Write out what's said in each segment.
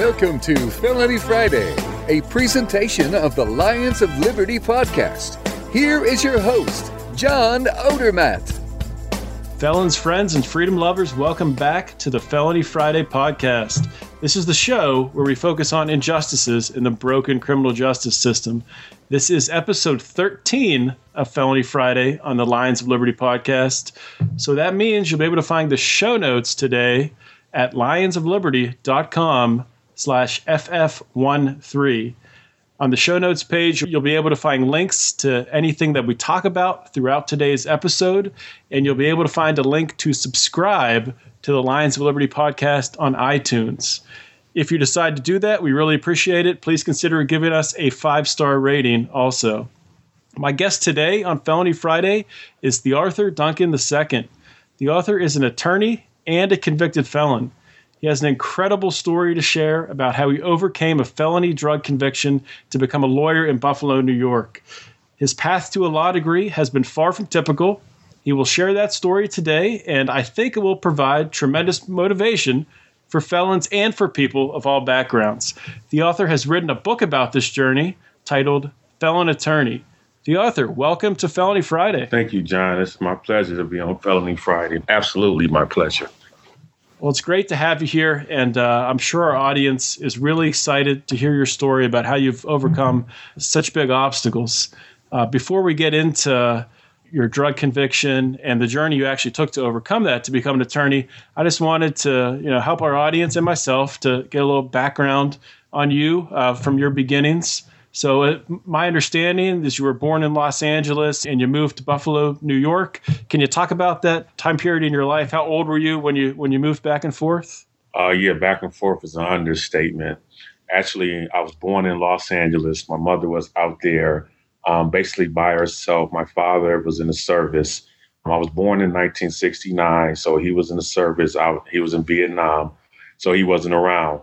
Welcome to Felony Friday, a presentation of the Lions of Liberty podcast. Here is your host, John Odermatt. Felons, friends, and freedom lovers, welcome back to the Felony Friday podcast. This is the show where we focus on injustices in the broken criminal justice system. This is episode 13 of Felony Friday on the Lions of Liberty podcast. So that means you'll be able to find the show notes today at lionsofliberty.com slash FF13. On the show notes page, you'll be able to find links to anything that we talk about throughout today's episode, and you'll be able to find a link to subscribe to the Lions of Liberty podcast on iTunes. If you decide to do that, we really appreciate it. Please consider giving us a five star rating also. My guest today on Felony Friday is TheArthur Duncan II. TheArthur is an attorney and a convicted felon. He has an incredible story to share about how he overcame a felony drug conviction to become a lawyer in Buffalo, New York. His path to a law degree has been far from typical. He will share that story today, and I think it will provide tremendous motivation for felons and for people of all backgrounds. TheArthur has written a book about this journey titled Felon Attorney. TheArthur, welcome to Felony Friday. Thank you, John. It's my pleasure to be on Felony Friday. Absolutely my pleasure. Well, it's great to have you here, and uh, I'm sure our audience is really excited to hear your story about how you've overcome such big obstacles. Uh, before we get into your drug conviction and the journey you actually took to overcome that to become an attorney, I just wanted to you know help our audience and myself to get a little background on you uh, from your beginnings. So, uh, my understanding is you were born in Los Angeles and you moved to Buffalo, New York. Can you talk about that time period in your life? How old were you when you when you moved back and forth? Uh, yeah, back and forth is an understatement. Actually, I was born in Los Angeles. My mother was out there, um, basically by herself. My father was in the service. I was born in 1969, so he was in the service. I, he was in Vietnam, so he wasn't around.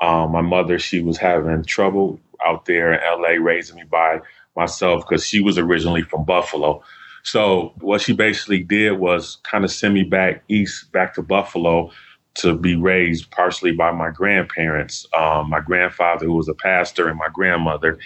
Um, my mother, she was having trouble out there in LA, raising me by myself because she was originally from Buffalo. So what she basically did was kind of send me back east, back to Buffalo, to be raised partially by my grandparents, um, my grandfather who was a pastor, and my grandmother.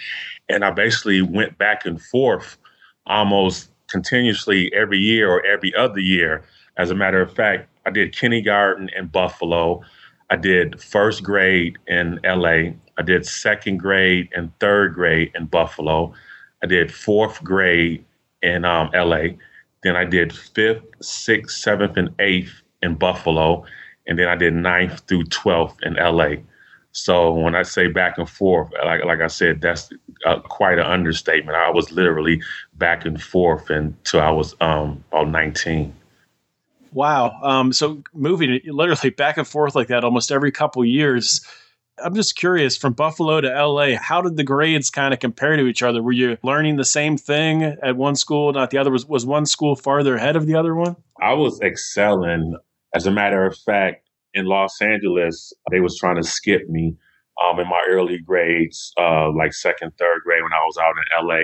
And I basically went back and forth almost continuously every year or every other year. As a matter of fact, I did kindergarten in Buffalo. I did first grade in LA. I did second grade and third grade in Buffalo. I did fourth grade in um, LA. Then I did fifth, sixth, seventh, and eighth in Buffalo. And then I did ninth through 12th in LA. So when I say back and forth, like, like I said, that's uh, quite an understatement. I was literally back and forth until I was um, about 19. Wow. Um, so moving literally back and forth like that almost every couple years I'm just curious from Buffalo to LA, how did the grades kind of compare to each other? Were you learning the same thing at one school, not the other? Was, was one school farther ahead of the other one? I was excelling. As a matter of fact, in Los Angeles, they was trying to skip me um, in my early grades, uh, like second, third grade when I was out in LA.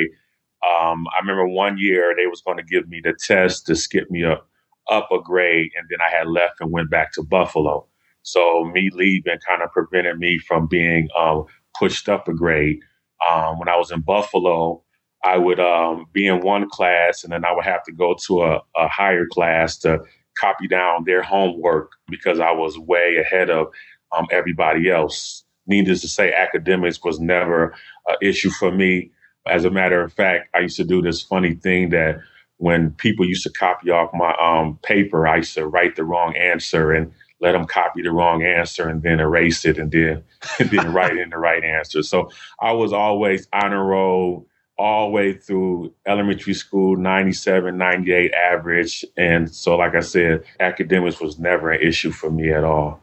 Um, I remember one year they was going to give me the test to skip me up, up a grade, and then I had left and went back to Buffalo. So me leaving kind of prevented me from being um, pushed up a grade. Um, when I was in Buffalo, I would um, be in one class and then I would have to go to a, a, higher class to copy down their homework because I was way ahead of um, everybody else. Needless to say, academics was never an issue for me. As a matter of fact, I used to do this funny thing that when people used to copy off my um, paper, I used to write the wrong answer and let them copy the wrong answer and then erase it and then and then write in the right answer. So I was always honor roll all the way through elementary school, 97, 98 average. And so, like I said, academics was never an issue for me at all.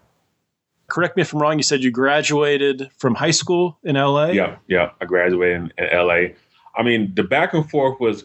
Correct me if I'm wrong. You said you graduated from high school in LA? Yeah, yeah. I graduated in, in LA. I mean, the back and forth was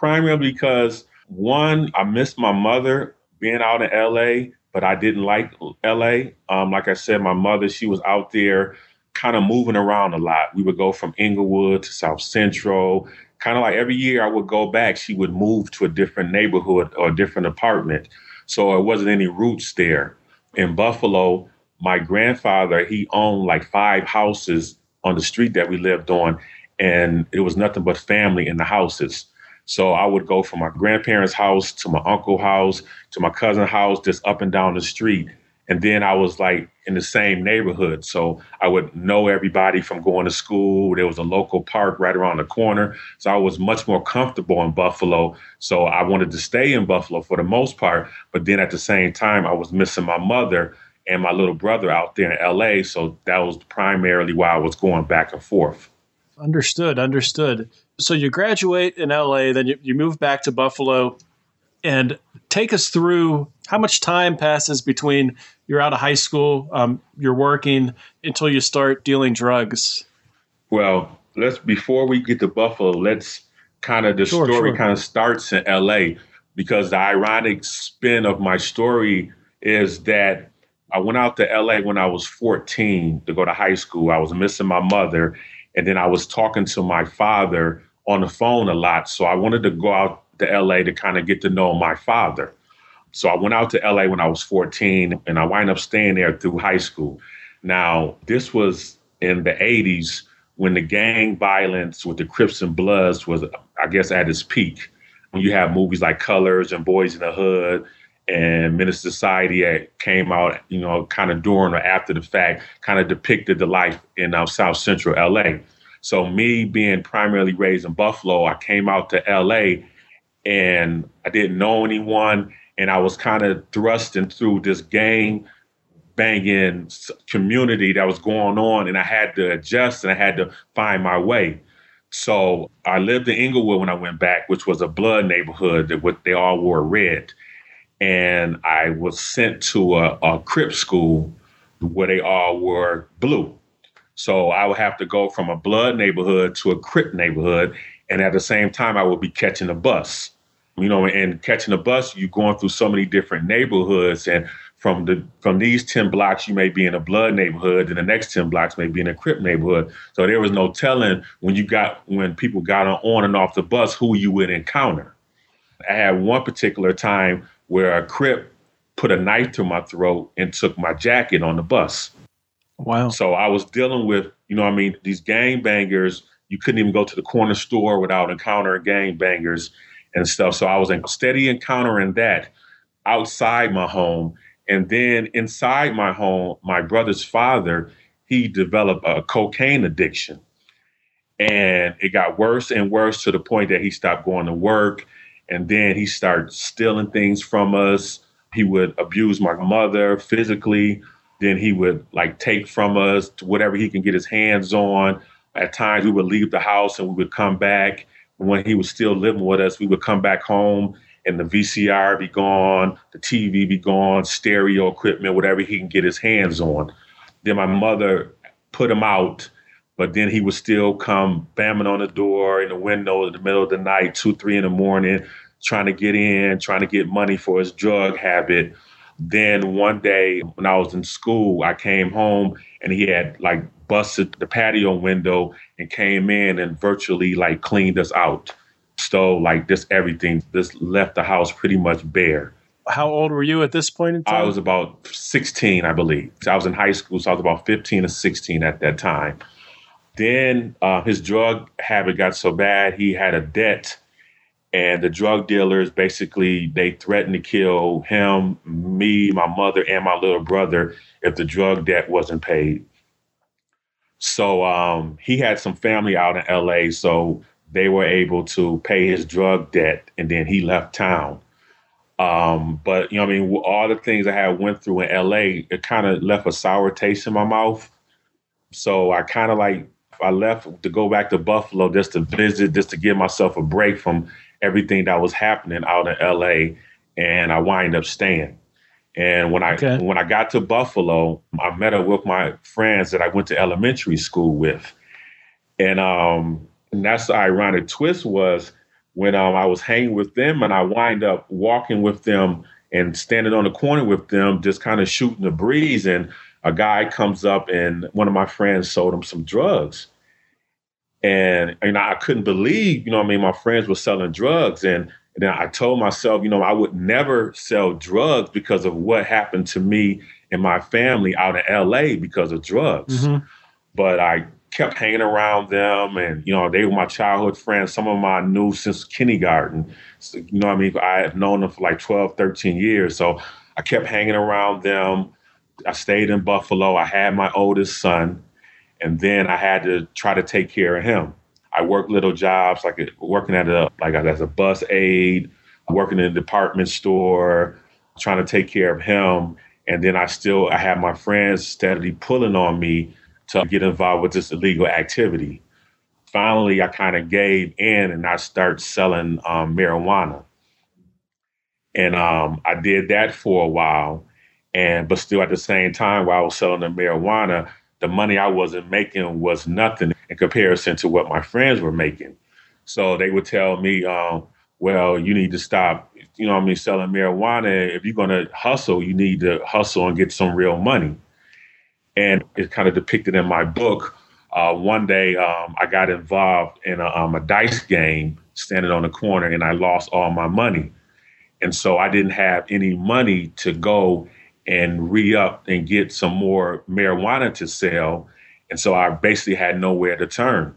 primarily because one, I missed my mother being out in LA but I didn't like LA. Um, like I said, my mother, she was out there kind of moving around a lot. We would go from Inglewood to South Central. Kind of like every year I would go back, she would move to a different neighborhood or a different apartment. So it wasn't any roots there. In Buffalo, my grandfather, he owned like five houses on the street that we lived on, and it was nothing but family in the houses. So I would go from my grandparents' house to my uncle's house to my cousin's house, just up and down the street. And then I was like in the same neighborhood. So I would know everybody from going to school. There was a local park right around the corner. So I was much more comfortable in Buffalo. So I wanted to stay in Buffalo for the most part. But then at the same time, I was missing my mother and my little brother out there in LA. So that was primarily why I was going back and forth. Understood. Understood. So you graduate in LA, then you, you move back to Buffalo and take us through how much time passes between you're out of high school, um, you're working until you start dealing drugs. Well, let's before we get to Buffalo, let's kind of the sure, story sure. kind of starts in LA because the ironic spin of my story is that I went out to LA when I was 14 to go to high school. I was missing my mother and then I was talking to my father on the phone a lot. So I wanted to go out to LA to kind of get to know my father. So I went out to LA when I was 14 and I wind up staying there through high school. Now, this was in the 80s when the gang violence with the Crips and Bloods was, I guess, at its peak. When you have movies like Colors and Boys in the Hood and Society that came out, you know, kind of during or after the fact, kind of depicted the life in uh, South Central LA. So me being primarily raised in Buffalo, I came out to LA and I didn't know anyone, and I was kind of thrusting through this gang banging community that was going on, and I had to adjust and I had to find my way. So I lived in Inglewood when I went back, which was a blood neighborhood that what they all wore red, and I was sent to a, a Crip school where they all wore blue. So I would have to go from a blood neighborhood to a Crip neighborhood. And at the same time, I would be catching a bus. You know, and catching a bus, you're going through so many different neighborhoods. And from the from these 10 blocks, you may be in a blood neighborhood, and the next 10 blocks may be in a Crip neighborhood. So there was no telling when you got when people got on and off the bus who you would encounter. I had one particular time where a Crip put a knife to my throat and took my jacket on the bus. Wow. So I was dealing with, you know, I mean, these gang bangers. You couldn't even go to the corner store without encountering gang bangers and stuff. So I was in steady encountering that outside my home. And then inside my home, my brother's father, he developed a cocaine addiction. And it got worse and worse to the point that he stopped going to work. And then he started stealing things from us. He would abuse my mother physically. Then he would like take from us whatever he can get his hands on. At times we would leave the house and we would come back. When he was still living with us, we would come back home and the VCR be gone, the TV be gone, stereo equipment, whatever he can get his hands on. Then my mother put him out, but then he would still come bamming on the door in the window in the middle of the night, two, three in the morning, trying to get in, trying to get money for his drug habit. Then one day when I was in school, I came home and he had like busted the patio window and came in and virtually like cleaned us out. Stole like this everything, just left the house pretty much bare. How old were you at this point in time? I was about 16, I believe. I was in high school, so I was about 15 or 16 at that time. Then uh, his drug habit got so bad, he had a debt. And the drug dealers basically they threatened to kill him me my mother and my little brother if the drug debt wasn't paid. So um, he had some family out in la so they were able to pay his drug debt and then he left town. Um, but you know i mean all the things i had went through in la it kind of left a sour taste in my mouth. So i kind of like I left to go back to Buffalo just to visit, just to give myself a break from everything that was happening out in LA, and I wind up staying. And when I okay. when I got to Buffalo, I met up with my friends that I went to elementary school with, and um, and that's the ironic twist was when um, I was hanging with them, and I wind up walking with them and standing on the corner with them, just kind of shooting the breeze, and a guy comes up and one of my friends sold him some drugs. And you know, I couldn't believe, you know, I mean, my friends were selling drugs, and And then I told myself, you know, I would never sell drugs because of what happened to me and my family out in LA because of drugs. Mm-hmm. But I kept hanging around them and, you know, they were my childhood friends. Some of them I knew since kindergarten. So, you know I mean? I have known them for like 12, 13 years. So I kept hanging around them. I stayed in Buffalo. I had my oldest son. And then I had to try to take care of him. I worked little jobs like working at a like as a bus aide, working in a department store, trying to take care of him. And then I still I had my friends steadily pulling on me to get involved with this illegal activity. Finally, I kind of gave in and I started selling um, marijuana. And um, I did that for a while. And but still at the same time while I was selling the marijuana, the money I wasn't making was nothing in comparison to what my friends were making. So they would tell me, um, well, you need to stop, you know I mean, selling marijuana. If you're going to hustle, you need to hustle and get some real money. And it's kind of depicted in my book. Uh, one day um, I got involved in a, um, a dice game standing on the corner and I lost all my money. And so I didn't have any money to go and re up and get some more marijuana to sell. And so I basically had nowhere to turn.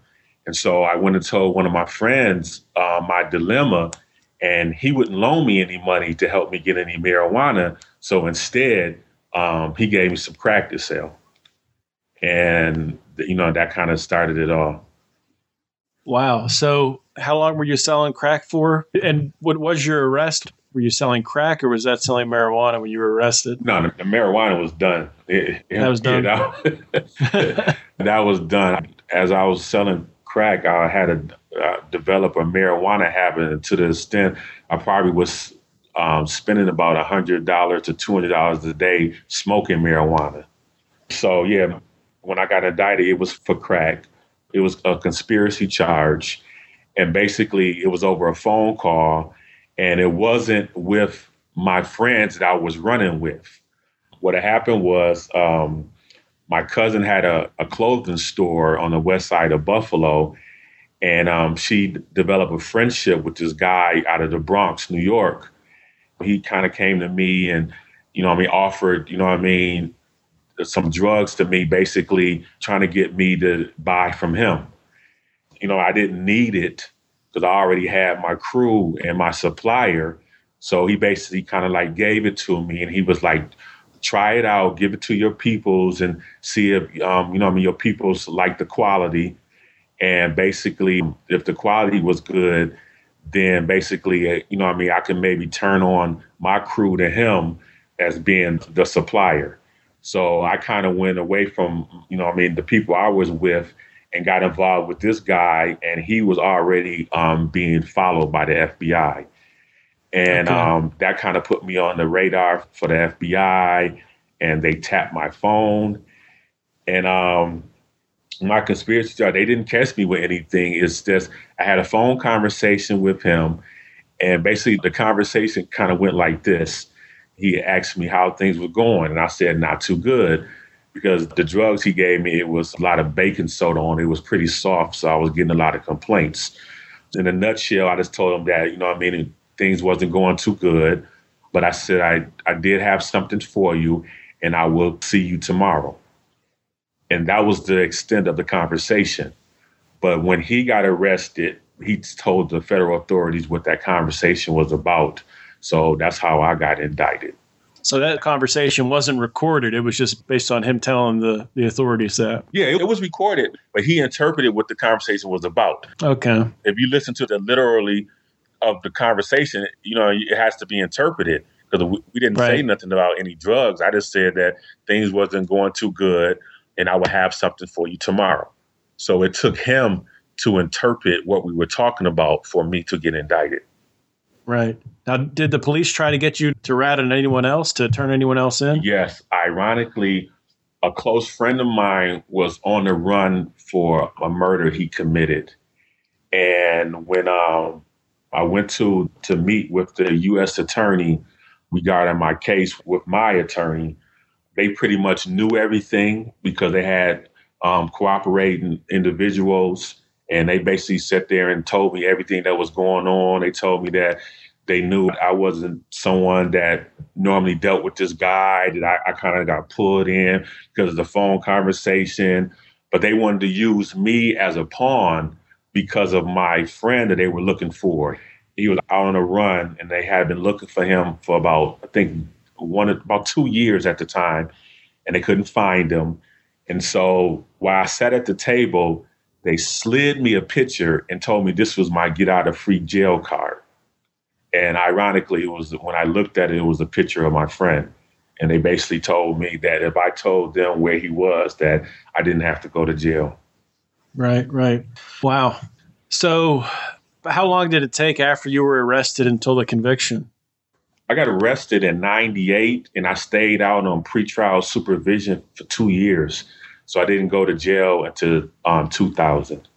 And so I went and told one of my friends uh, my dilemma, and he wouldn't loan me any money to help me get any marijuana. So instead, um, he gave me some crack to sell. And, you know, that kind of started it all. Wow. So how long were you selling crack for? And what was your arrest? Were you selling crack or was that selling marijuana when you were arrested? No, the, marijuana was done. It, that was done. that, that, was done. As I was selling crack, I had to uh, develop a marijuana habit to the extent I probably was um, spending about hundred dollars to two hundred dollars a day smoking marijuana. So yeah, when I got indicted, it was for crack. It was a conspiracy charge, and basically it was over a phone call and it wasn't with my friends that I was running with. What happened was um, my cousin had a, a, clothing store on the west side of Buffalo, and um, she developed a friendship with this guy out of the Bronx, New York. He kind of came to me and, you know, I mean, offered, you know, I mean, some drugs to me, basically trying to get me to buy from him. You know, I didn't need it because I already had my crew and my supplier. So he basically kind of like gave it to me, and he was like, "Try it out, give it to your peoples, and see if um, you know, I mean, your peoples like the quality." And basically, if the quality was good, then basically, uh, you know, I mean, I can maybe turn on my crew to him as being the supplier. So I kind of went away from, you know, I mean, the people I was with and got involved with this guy, and he was already um, being followed by the FBI. And okay. um, that kind of put me on the radar for the FBI, and they tapped my phone. And um, my conspiracy theory, they didn't catch me with anything. It's just I had a phone conversation with him, and basically the conversation kind of went like this. He asked me how things were going, and I said, not too good because the drugs he gave me, it was a lot of baking soda on it. It was pretty soft, so I was getting a lot of complaints. In a nutshell, I just told him that, you know I mean, things wasn't going too good. But I said, I, I did have something for you, and I will see you tomorrow. And that was the extent of the conversation. But when he got arrested, he told the federal authorities what that conversation was about. So that's how I got indicted. So that conversation wasn't recorded. It was just based on him telling the, the authorities that. Yeah, it was recorded, but he interpreted what the conversation was about. Okay. If you listen to the literally of the conversation, you know, it has to be interpreted because we didn't right. say nothing about any drugs. I just said that things wasn't going too good and I would have something for you tomorrow. So it took him to interpret what we were talking about for me to get indicted. Right. Now, did the police try to get you to rat on anyone else, to turn anyone else in? Yes. Ironically, a close friend of mine was on the run for a murder he committed. And when um, I went to, to meet with the U.S. attorney regarding my case with my attorney, they pretty much knew everything because they had um, cooperating individuals And they basically sat there and told me everything that was going on. They told me that they knew I wasn't someone that normally dealt with this guy, that I, I kind of got pulled in because of the phone conversation. But they wanted to use me as a pawn because of my friend that they were looking for. He was out on a run and they had been looking for him for about, I think, one about two years at the time, and they couldn't find him. And so while I sat at the table, they slid me a picture and told me this was my get out of free jail card. And ironically, it was when I looked at it, it was a picture of my friend. And they basically told me that if I told them where he was, that I didn't have to go to jail. Right, right. Wow. So, how long did it take after you were arrested until the conviction? I got arrested in 98 and I stayed out on pretrial supervision for two years. So I didn't go to jail until um, 2000.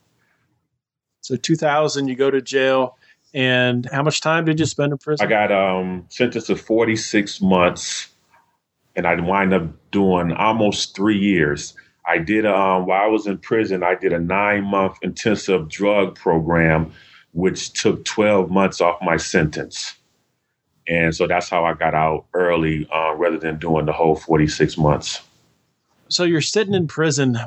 So 2000, you go to jail. And how much time did you spend in prison? I got um, sentenced to 46 months and I wind up doing almost three years. I did, um, while I was in prison, I did a nine month intensive drug program, which took 12 months off my sentence. And so that's how I got out early uh, rather than doing the whole 46 months. So you're sitting in prison.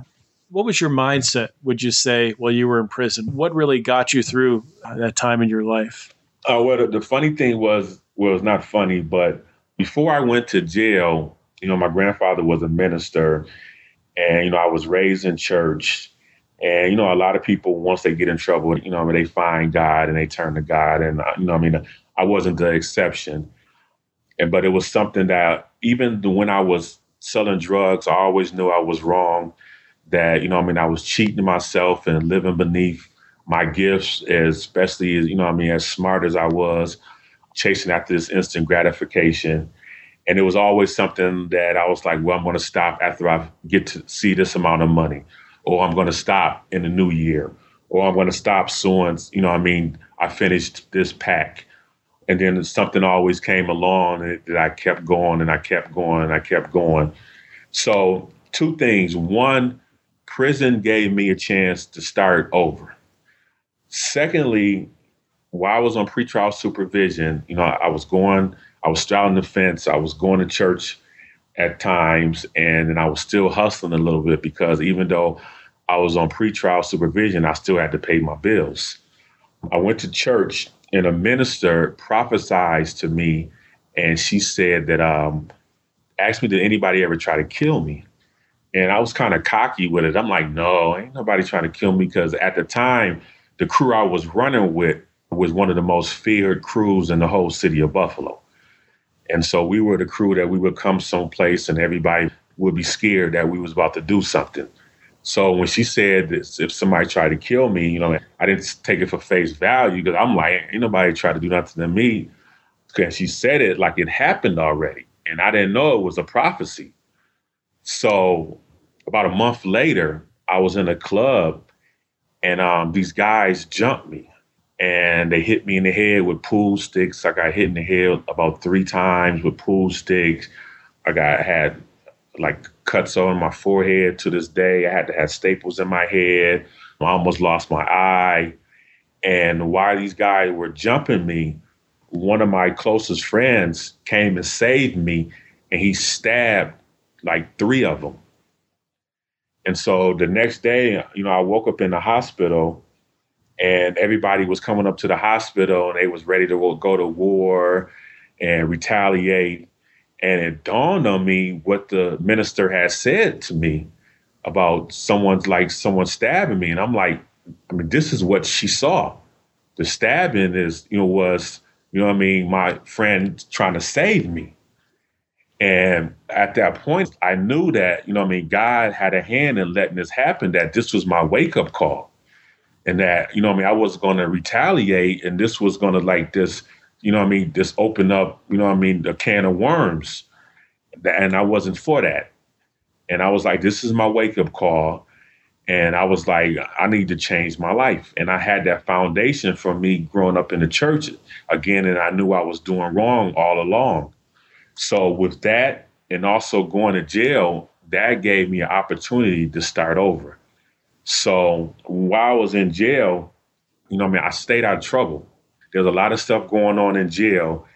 What was your mindset, would you say, while you were in prison? What really got you through uh, that time in your life? Uh, well, the, the funny thing was, well, was not funny, but before I went to jail, you know, my grandfather was a minister, and you know, I was raised in church. And you know, a lot of people once they get in trouble, you know, I mean, they find God and they turn to God. And uh, you know, I mean, I wasn't the exception. And but it was something that even when I was selling drugs, I always knew I was wrong. That you know, I mean, I was cheating myself and living beneath my gifts, especially as you know, I mean, as smart as I was, chasing after this instant gratification. And it was always something that I was like, well, I'm going to stop after I get to see this amount of money, or I'm going to stop in the new year, or I'm going to stop soon. You know, I mean, I finished this pack and then something always came along that I kept going and I kept going and I kept going. So, two things. One, prison gave me a chance to start over. Secondly, while I was on pretrial supervision, you know, I was going, I was straddling the fence, I was going to church at times, and then I was still hustling a little bit because even though I was on pretrial supervision, I still had to pay my bills. I went to church and a minister prophesied to me, and she said that um, asked me, did anybody ever try to kill me? And I was kind of cocky with it. I'm like, no, ain't nobody trying to kill me because at the time, the crew I was running with was one of the most feared crews in the whole city of Buffalo. And so we were the crew that we would come someplace and everybody would be scared that we was about to do something. So when she said this, if somebody tried to kill me, you know, I didn't take it for face value because I'm like, ain't nobody try to do nothing to me. Because she said it like it happened already. And I didn't know it was a prophecy. So about a month later, I was in a club and um, these guys jumped me and they hit me in the head with pool sticks. I got hit in the head about three times with pool sticks. I got had like cuts on my forehead to this day. I had to have staples in my head. I almost lost my eye. And while these guys were jumping me, one of my closest friends came and saved me, and he stabbed like three of them. And so the next day, you know, I woke up in the hospital and everybody was coming up to the hospital and they was ready to go to war and retaliate and it dawned on me what the minister had said to me about someone's like someone stabbing me. And I'm like, I mean, this is what she saw. The stabbing is, you know, was, you know I mean, my friend trying to save me. And at that point, I knew that, you know I mean, God had a hand in letting this happen, that this was my wake up call. And that, you know I mean, I was going to retaliate and this was going to like this you know what I mean, just open up, you know what I mean, a can of worms. And I wasn't for that. And I was like, this is my wake up call. And I was like, I need to change my life. And I had that foundation from me growing up in the church again. And I knew I was doing wrong all along. So with that, and also going to jail, that gave me an opportunity to start over. So while I was in jail, you know, what I mean, I stayed out of trouble. There's a lot of stuff going on in jail,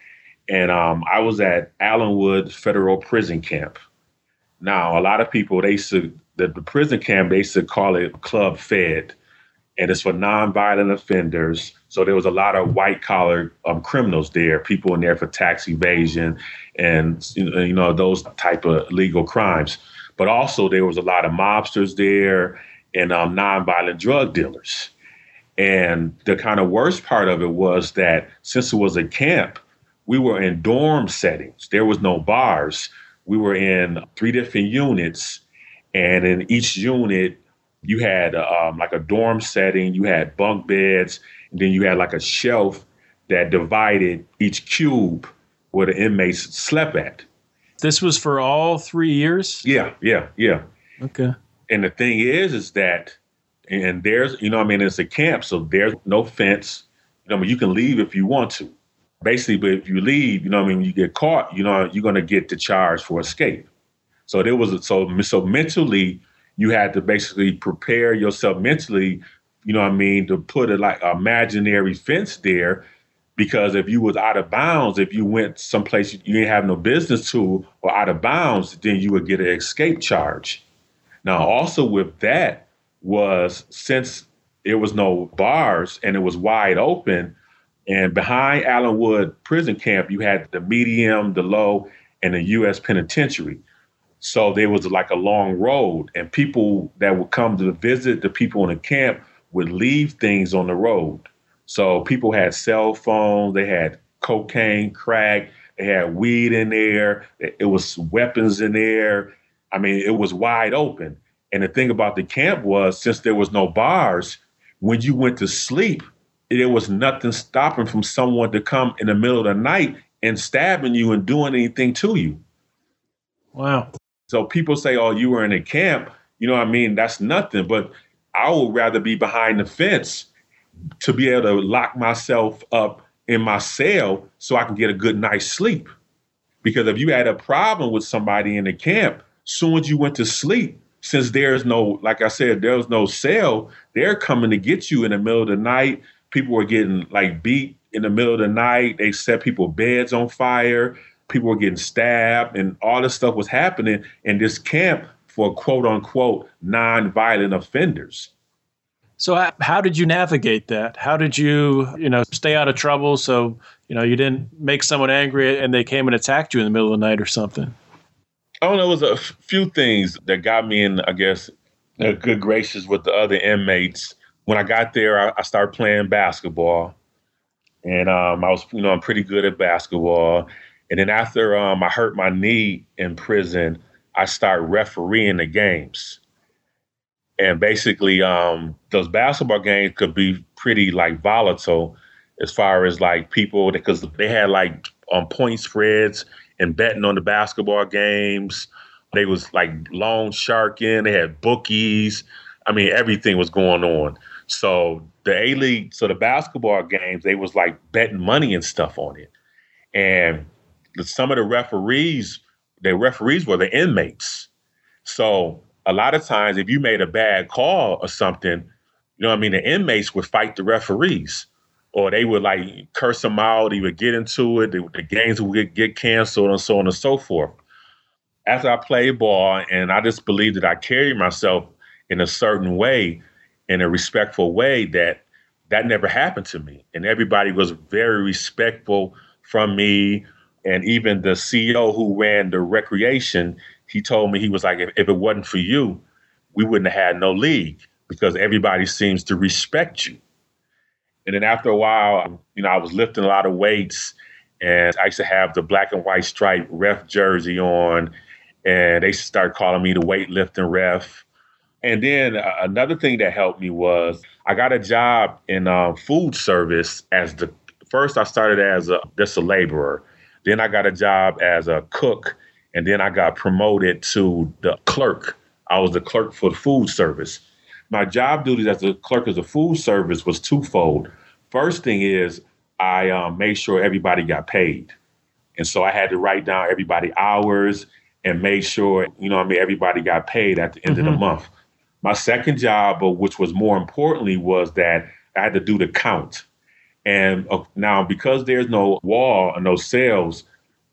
and um, I was at Allenwood Federal Prison Camp. Now, a lot of people they to the, the prison camp they to call it Club Fed, and it's for nonviolent offenders. So there was a lot of white collar um, criminals there, people in there for tax evasion and you know those type of legal crimes. But also there was a lot of mobsters there and um, nonviolent drug dealers. And the kind of worst part of it was that since it was a camp, we were in dorm settings. There was no bars. We were in three different units, and in each unit, you had um, like a dorm setting. You had bunk beds, and then you had like a shelf that divided each cube where the inmates slept at. This was for all three years. Yeah, yeah, yeah. Okay. And the thing is, is that, and there's, you know, I mean, it's a camp, so there's no fence. You know, I mean, you can leave if you want to. Basically, but if you leave, you know, I mean, you get caught, you know, you're going to get the charge for escape. So there was, a, so so mentally, you had to basically prepare yourself mentally. You know, what I mean, to put a like imaginary fence there because if you was out of bounds, if you went someplace you didn't have no business to or out of bounds, then you would get an escape charge. Now, also with that was since there was no bars and it was wide open, and behind Allenwood prison camp, you had the medium, the low, and the U.S. penitentiary. So there was like a long road, and people that would come to visit the people in the camp would leave things on the road. So people had cell phones, they had cocaine, crack, they had weed in there, it was weapons in there. I mean, it was wide open. And the thing about the camp was, since there was no bars, when you went to sleep, there was nothing stopping from someone to come in the middle of the night and stabbing you and doing anything to you. Wow. So people say, oh, you were in a camp. You know what I mean? That's nothing. But I would rather be behind the fence to be able to lock myself up in my cell so I can get a good night's sleep. Because if you had a problem with somebody in the camp, soon as you went to sleep, since there's no, like I said, there's no cell, they're coming to get you in the middle of the night. People were getting like beat in the middle of the night. They set people beds on fire. People were getting stabbed, and all this stuff was happening in this camp for quote unquote non-violent offenders. So how did you navigate that? How did you, you know, stay out of trouble so, you know, you didn't make someone angry and they came and attacked you in the middle of the night or something? I don't know. It was a few things that got me in, I guess, good graces with the other inmates. When I got there, I, I started playing basketball, and um, I was, you know, I'm pretty good at basketball. And then after um, I hurt my knee in prison, I started refereeing the games and basically um, those basketball games could be pretty like volatile as far as like people because they had like on um, point spreads and betting on the basketball games. They was like loan sharking they had bookies. I mean everything was going on. So the a league so the basketball games they was like betting money and stuff on it. And some of the referees the referees were the inmates. So a lot of times if you made a bad call or something, you know what I mean, the inmates would fight the referees or they would like curse them out, they would get into it, the, the games would get, get canceled and so on and so forth. After I played ball and I just believed that I carried myself in a certain way, in a respectful way, that that never happened to me. And everybody was very respectful from me. And even the CEO who ran the recreation, he told me he was like, if, if it wasn't for you, we wouldn't have had no league because everybody seems to respect you. And then after a while, you know, I was lifting a lot of weights and I used to have the black and white stripe ref jersey on. And they started calling me the weightlifting ref. And then uh, another thing that helped me was I got a job in uh, food service as the first I started as a just a laborer. Then I got a job as a cook and then I got promoted to the clerk. I was the clerk for the food service. My job duties as a clerk of the food service was twofold. First thing is I um, made sure everybody got paid. And so I had to write down everybody hours and make sure, you know I mean, everybody got paid at the end mm-hmm. of the mm-hmm. month. My second job, which was more importantly, was that I had to do the count. And uh, now, because there's no wall and no cells,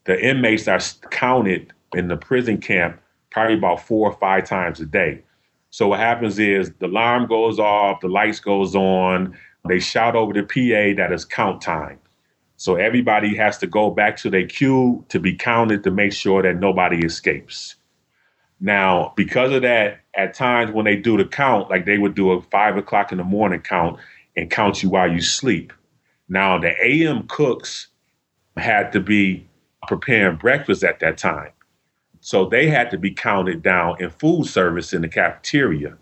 the inmates are counted in the prison camp probably about four or five times a day. So what happens is the alarm goes off, the lights goes on, they shout over the PA that it's count time. So everybody has to go back to their queue to be counted to make sure that nobody escapes. Now, because of that, at times when they do the count, like they would do a five o'clock in the morning count and count you while you sleep. Now, the AM cooks had to be preparing breakfast at that time. So they had to be counted down in food service in the cafeteria.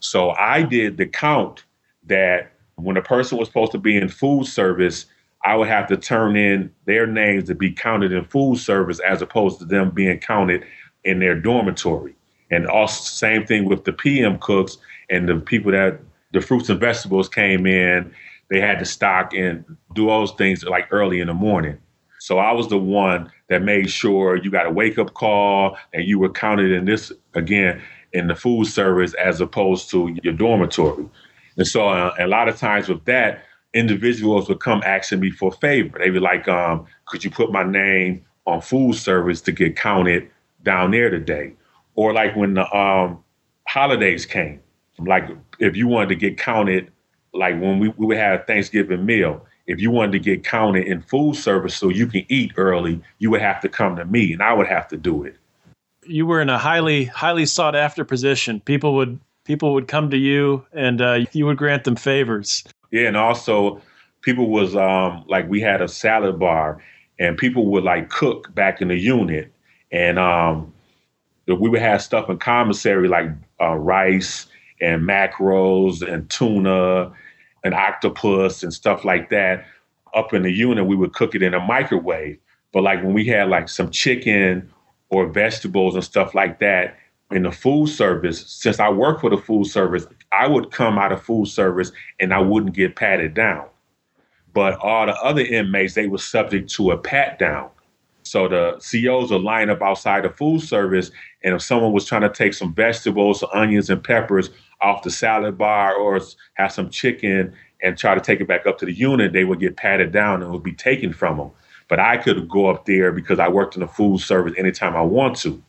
So I did the count that when a person was supposed to be in food service, I would have to turn in their names to be counted in food service as opposed to them being counted in their dormitory. And also same thing with the PM cooks and the people that the fruits and vegetables came in, they had to stock and do those things like early in the morning. So I was the one that made sure you got a wake up call and you were counted in this again in the food service as opposed to your dormitory. And so uh, a lot of times with that, individuals would come asking me for a favor. They'd be like, um, could you put my name on food service to get counted down there today? Or like when the um, holidays came, like if you wanted to get counted, like when we, we would have a Thanksgiving meal, if you wanted to get counted in food service so you can eat early, you would have to come to me and I would have to do it. You were in a highly highly sought after position. People would people would come to you and uh, you would grant them favors. Yeah, and also people was um, like we had a salad bar and people would like cook back in the unit and um, we would have stuff in commissary like uh, rice and macros and tuna an octopus and stuff like that up in the unit, we would cook it in a microwave. But like when we had like some chicken or vegetables and stuff like that in the food service, since I work for the food service, I would come out of food service and I wouldn't get patted down. But all the other inmates, they were subject to a pat down. So the COs would line up outside the food service, and if someone was trying to take some vegetables, some onions and peppers off the salad bar or have some chicken and try to take it back up to the unit, they would get patted down and would be taken from them. But I could go up there because I worked in the food service anytime I want to.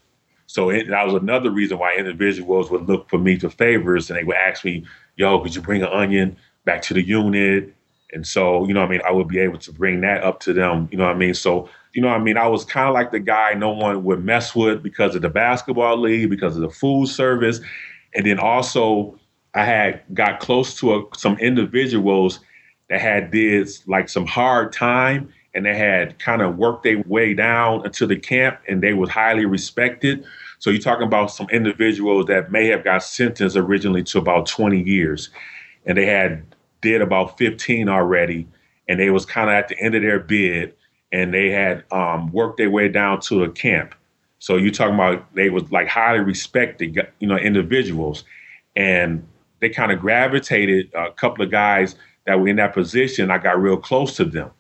So it, that was another reason why individuals would look for me for favors and they would ask me, yo, could you bring an onion back to the unit? And so, you know I mean? I would be able to bring that up to them, you know what I mean? So, you know I mean? I was kind of like the guy no one would mess with because of the basketball league, because of the food service. And then also, I had got close to a, some individuals that had did like some hard time and they had kind of worked their way down into the camp and they was highly respected. So you're talking about some individuals that may have got sentenced originally to about 20 years and they had did about 15 already and they was kind of at the end of their bid and they had um, worked their way down to a camp. So you're talking about they was like highly respected, you know, individuals, and they kind of gravitated a couple of guys that were in that position. I got real close to them,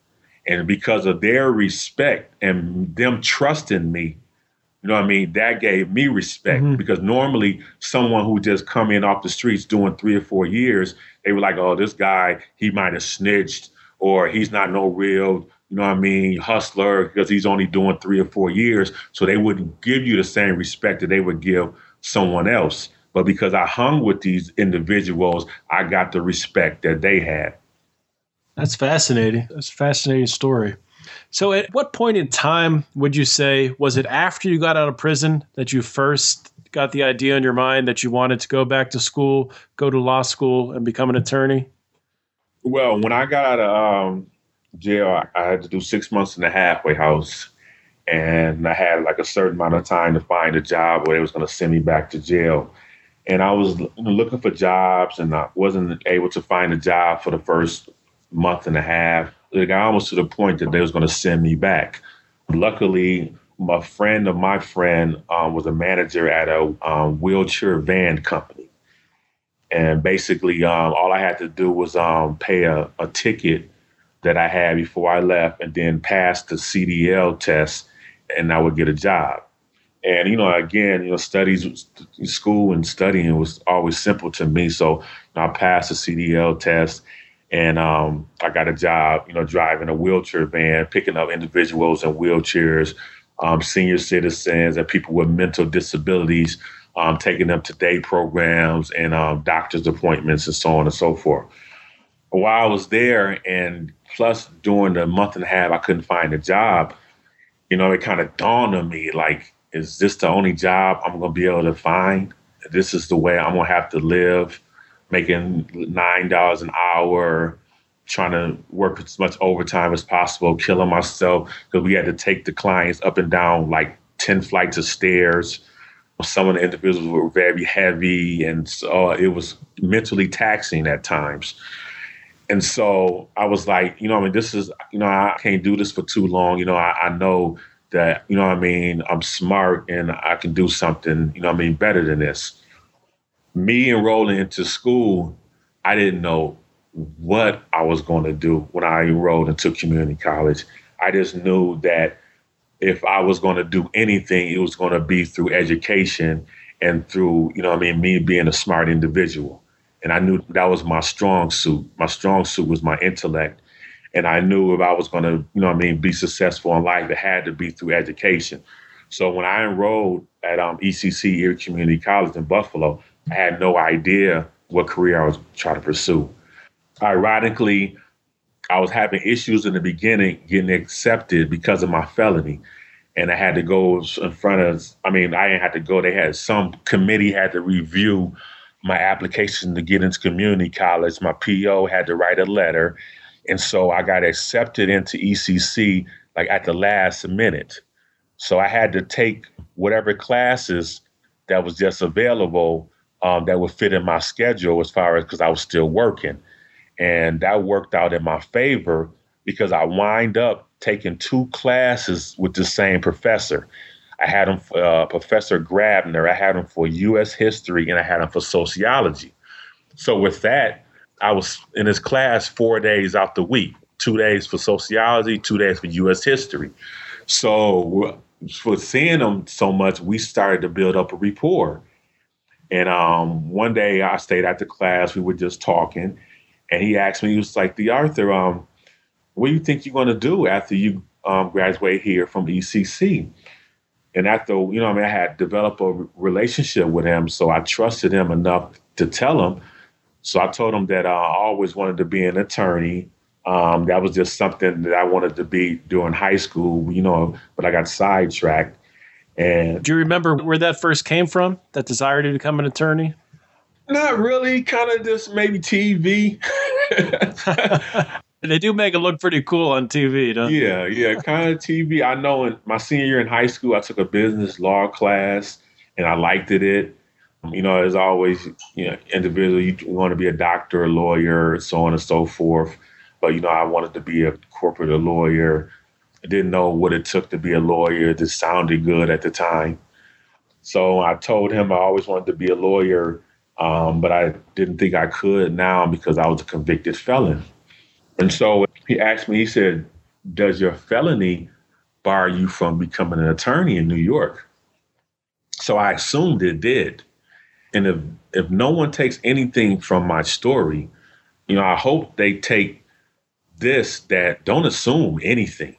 and because of their respect and them trusting me, you know what I mean, that gave me respect mm-hmm. because normally someone who just come in off the streets doing three or four years, they were like, oh, this guy he might have snitched or he's not no real you know what I mean, hustler because he's only doing three or four years. So they wouldn't give you the same respect that they would give someone else. But because I hung with these individuals, I got the respect that they had. That's fascinating. That's a fascinating story. So, at what point in time would you say was it after you got out of prison that you first got the idea in your mind that you wanted to go back to school, go to law school, and become an attorney? Well, when I got out of um, jail, I had to do six months in the halfway house. And I had like a certain amount of time to find a job or they was going to send me back to jail. And I was looking for jobs and I wasn't able to find a job for the first month and a half. It got almost to the point that they was going to send me back. Luckily, my friend of my friend um, was a manager at a um, wheelchair van company. And basically, um, all I had to do was um, pay a, a ticket that I had before I left and then pass the CDL test and I would get a job. And, you know, again, you know, studies, school and studying was always simple to me. So you know, I passed the CDL test and um, I got a job, you know, driving a wheelchair van, picking up individuals in wheelchairs, um, senior citizens, and people with mental disabilities, um, taking them to day programs and um, doctor's appointments and so on and so forth. While I was there, and plus during the month and a half, I couldn't find a job. You know, it kind of dawned on me like, is this the only job I'm going to be able to find? This is the way I'm going to have to live, making nine dollars an hour, trying to work as much overtime as possible, killing myself because we had to take the clients up and down like ten flights of stairs. Some of the individuals were very heavy, and so uh, it was mentally taxing at times. And so I was like, you know, I mean, this is, you know, I can't do this for too long. You know, I, I know that, you know I mean, I'm smart and I can do something, you know I mean, better than this. Me enrolling into school, I didn't know what I was going to do when I enrolled into community college. I just knew that if I was going to do anything, it was going to be through education and through, you know I mean, me being a smart individual. And I knew that was my strong suit. My strong suit was my intellect and I knew if I was going to, you know, I mean, be successful in life, it had to be through education. So when I enrolled at um, ECC Erie Community College in Buffalo, I had no idea what career I was trying to pursue. Ironically, I was having issues in the beginning getting accepted because of my felony. And I had to go in front of, I mean, I didn't have to go. They had some committee had to review my application to get into community college. My PO had to write a letter and so I got accepted into ECC like at the last minute. So I had to take whatever classes that was just available um, that would fit in my schedule as far as because I was still working. And that worked out in my favor because I wind up taking two classes with the same professor. I had him, uh, Professor Grabner, I had him for U.S. history, and I had him for sociology. So with that, I was in his class four days out the week, two days for sociology, two days for U.S. history. So for seeing him so much, we started to build up a rapport. And um, one day I stayed the class, we were just talking, and he asked me, he was like, "TheArthur, um, what do you think you're going to do after you um, graduate here from ECC?" And after, you know, I mean, I had developed a relationship with him, so I trusted him enough to tell him so I told him that uh, I always wanted to be an attorney. Um, that was just something that I wanted to be during high school, you know, but I got sidetracked. And do you remember where that first came from? That desire to become an attorney? Not really. Kind of just maybe TV. they do make it look pretty cool on TV, don't Yeah, yeah, kind of TV. I know in my senior year in high school, I took a business law class and I liked it. it. You know, as always, you know, individual, you want to be a doctor, a lawyer, so on and so forth. But, you know, I wanted to be a corporate a lawyer. I didn't know what it took to be a lawyer. Just sounded good at the time. So I told him I always wanted to be a lawyer, um, but I didn't think I could now because I was a convicted felon. And so he asked me, he said, Does your felony bar you from becoming an attorney in New York? So I assumed it did. And if if no one takes anything from my story, you know, I hope they take this that don't assume anything.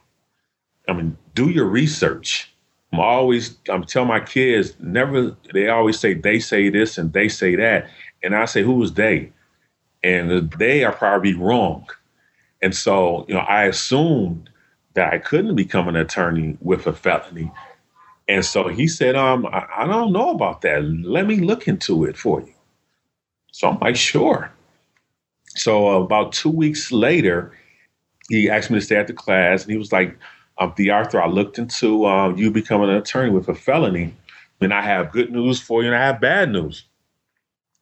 I mean, do your research. I'm always I'm telling my kids never they always say they say this and they say that. And I say, who is they? And they are probably wrong. And so, you know, I assumed that I couldn't become an attorney with a felony and so he said, um, I, I don't know about that. Let me look into it for you. So I'm like, sure. So about two weeks later, he asked me to stay at the class, and he was like, um, "TheArthur, I looked into uh, you becoming an attorney with a felony, and I have good news for you, and I have bad news."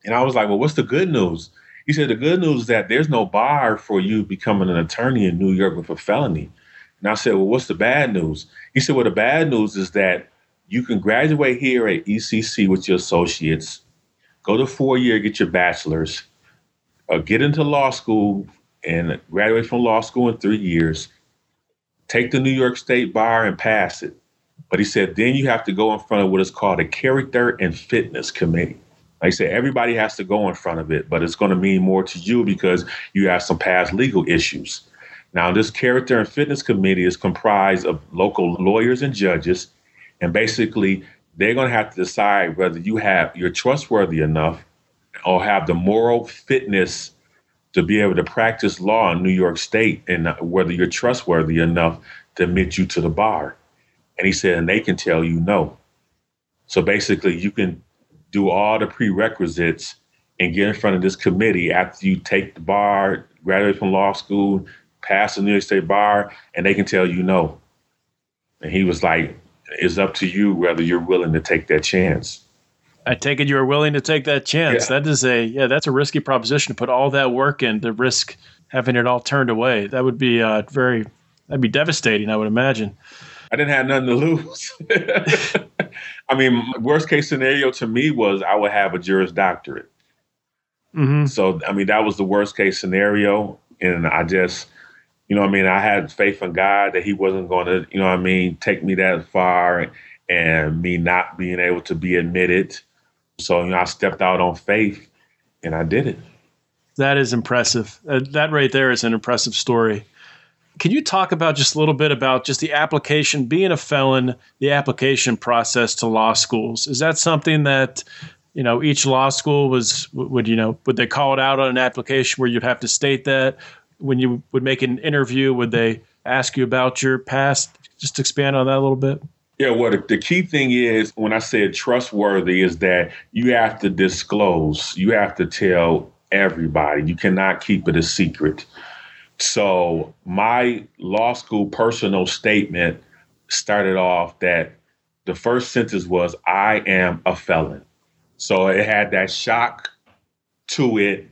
And I was like, "Well, what's the good news?" He said, "The good news is that there's no bar for you becoming an attorney in New York with a felony." And I said, "Well, what's the bad news?" He said, "Well, the bad news is that you can graduate here at ECC with your associates, go to four year, get your bachelor's, uh, get into law school and graduate from law school in three years, take the New York State bar and pass it. But he said, then you have to go in front of what is called a character and fitness committee. Like I said, everybody has to go in front of it, but it's going to mean more to you because you have some past legal issues. Now, this character and fitness committee is comprised of local lawyers and judges, and basically they're going to have to decide whether you have you're trustworthy enough or have the moral fitness to be able to practice law in New York State and whether you're trustworthy enough to admit you to the bar. And he said, and they can tell you no. So basically, you can do all the prerequisites and get in front of this committee after you take the bar, graduate from law school, pass the New York State bar, and they can tell you no. And he was like, it's up to you whether you're willing to take that chance. I take it you are willing to take that chance. Yeah. That is a yeah, that's a risky proposition to put all that work in to risk having it all turned away. That would be uh, very that'd be devastating. I would imagine. I didn't have nothing to lose. I mean, worst case scenario to me was I would have a Juris Doctorate. Mm-hmm. So I mean, that was the worst case scenario, and I just, you know, I mean, I had faith in God that He wasn't going to, you know, I mean, take me that far, and me not being able to be admitted so, you know, I stepped out on faith and I did it. That is impressive. Uh, that right there is an impressive story. Can you talk about just a little bit about just the application, being a felon, the application process to law schools? Is that something that, you know, each law school was, would, you know, would they call it out on an application where you'd have to state that? When you would make an interview, would they ask you about your past? Just expand on that a little bit. Yeah, well, the, the, key thing is when I said trustworthy is that you have to disclose, you have to tell everybody. You cannot keep it a secret. So, my law school personal statement started off that the first sentence was, I am a felon. So, it had that shock to it.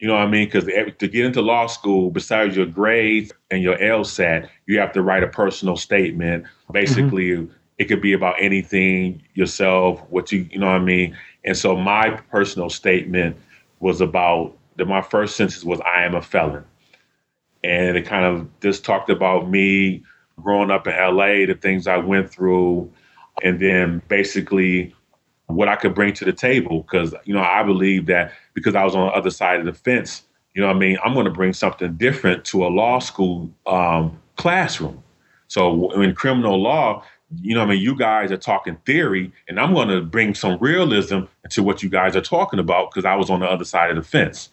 You know what I mean? Because to get into law school, besides your grades and your LSAT, you have to write a personal statement, basically. Mm-hmm it could be about anything yourself, what you, you know what I mean? And so my personal statement was about that my first sentence was, I am a felon. And it kind of just talked about me growing up in LA, the things I went through, and then basically what I could bring to the table. Because, you know, I believe that because I was on the other side of the fence, you know I mean? I'm going to bring something different to a law school um, classroom. So in criminal law, you know, I mean, you guys are talking theory, and I'm going to bring some realism into what you guys are talking about because I was on the other side of the fence.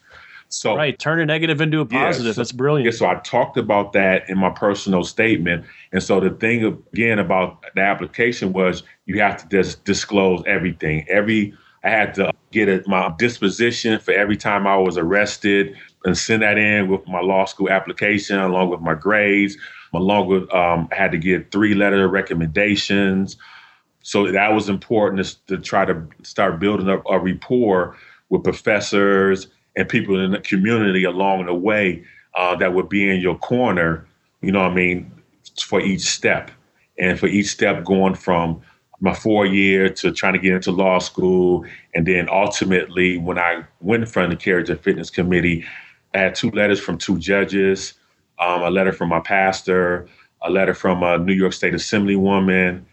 So right, turn a negative into a positive. Yeah, so, That's brilliant. Yeah, so I talked about that in my personal statement, and so the thing again about the application was you have to just disclose everything. Every I had to get a, my disposition for every time I was arrested and send that in with my law school application along with my grades along with um, I had to get three letter recommendations. So that was important to, to try to start building up a rapport with professors and people in the community along the way uh, that would be in your corner. You know what I mean? For each step, and for each step going from my four year to trying to get into law school, and then ultimately when I went in front of the Character Fitness Committee, I had two letters from two judges um, a letter from my pastor, a letter from a New York State Assemblywoman,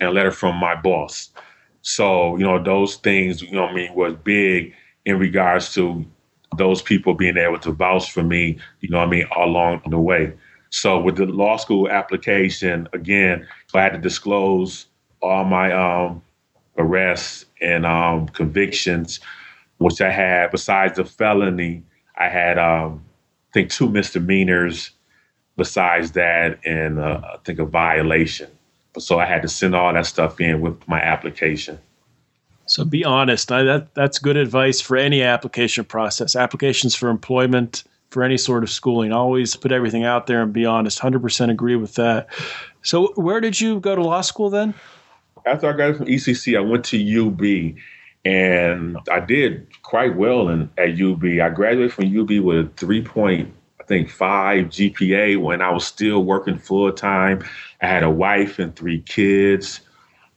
and a letter from my boss. So, you know, those things, you know what I mean, was big in regards to those people being able to vouch for me, you know I mean, along the way. So with the law school application, again, I had to disclose all my um, arrests and um, convictions, which I had. Besides the felony, I had um, think two misdemeanors besides that and uh, I think a violation. So I had to send all that stuff in with my application. So be honest. I, that that's good advice for any application process. Applications for employment, for any sort of schooling. Always put everything out there and be honest. Hundred percent agree with that. So where did you go to law school then? After I graduated from ECC, I went to UB, and I did quite well in at UB. I graduated from UB with a three point, I think five GPA when I was still working full time. I had a wife and three kids.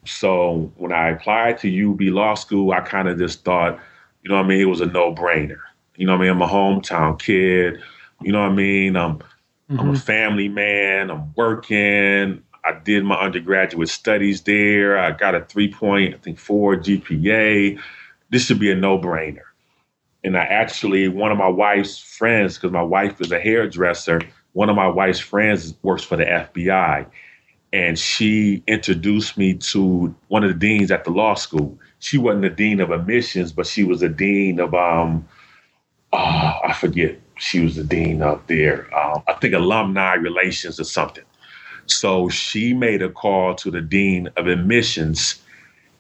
So when I applied to UB Law School, I kind of just thought, you know what I mean, it was a no brainer. You know what I mean? I'm a hometown kid. You know what I mean? I'm mm-hmm. I'm a mm-hmm. family man. I'm working. I did my undergraduate studies there. I got a three point, I think four GPA. This should be a no brainer. And I actually, one of my wife's friends, because my wife is a hairdresser, one of my wife's friends works for the FBI. And she introduced me to one of the deans at the law school. She wasn't the dean of admissions, but she was a dean of, um, oh, I forget, she was the dean up there. Um, I think alumni relations or something. So she made a call to the dean of admissions,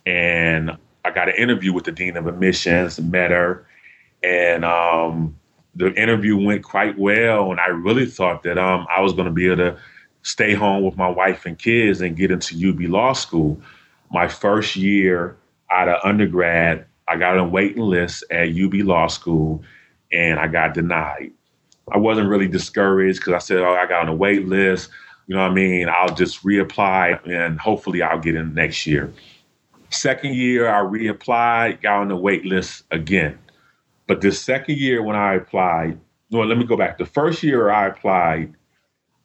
and I got an interview with the dean of admissions, met her, and um, the interview went quite well. And I really thought that um, I was going to be able to stay home with my wife and kids and get into UB Law School. My first year out of undergrad, I got on waiting list at UB Law School, and I got denied. I wasn't really discouraged because I said, "Oh, I got on a wait list." You know what I mean? I'll just reapply and hopefully I'll get in next year. Second year, I reapplied, got on the wait list again. But the second year when I applied, no, let me go back. The first year I applied,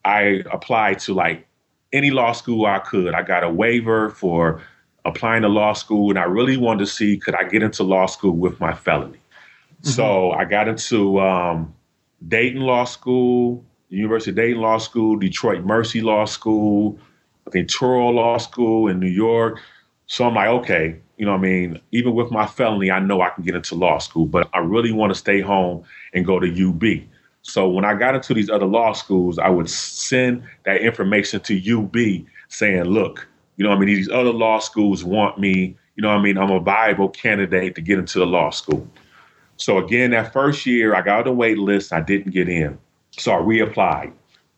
I applied to like any law school I could. I got a waiver for applying to law school, and I really wanted to see could I get into law school with my felony. Mm-hmm. So I got into um, Dayton Law School, University of Dayton Law School, Detroit Mercy Law School, I think Touro Law School in New York. So I'm like, okay, you know what I mean? Even with my felony, I know I can get into law school, but I really want to stay home and go to UB. So when I got into these other law schools, I would send that information to UB saying, look, you know what I mean? These other law schools want me, you know I mean? I'm a viable candidate to get into the law school. So again, that first year, I got on the wait list. I didn't get in. So I reapplied.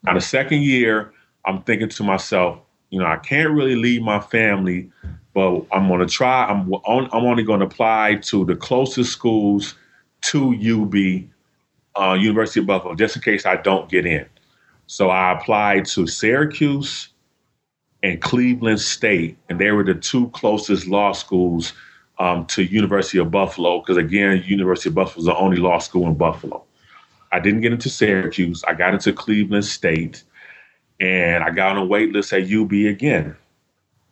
Now, the second year, I'm thinking to myself, you know, I can't really leave my family, but I'm going to try. I'm, on, I'm only going to apply to the closest schools to UB, uh, University of Buffalo, just in case I don't get in. So I applied to Syracuse and Cleveland State, and they were the two closest law schools um, to University of Buffalo because again, University of Buffalo is the only law school in Buffalo. I didn't get into Syracuse. I got into Cleveland State, and I got on a wait list at UB again.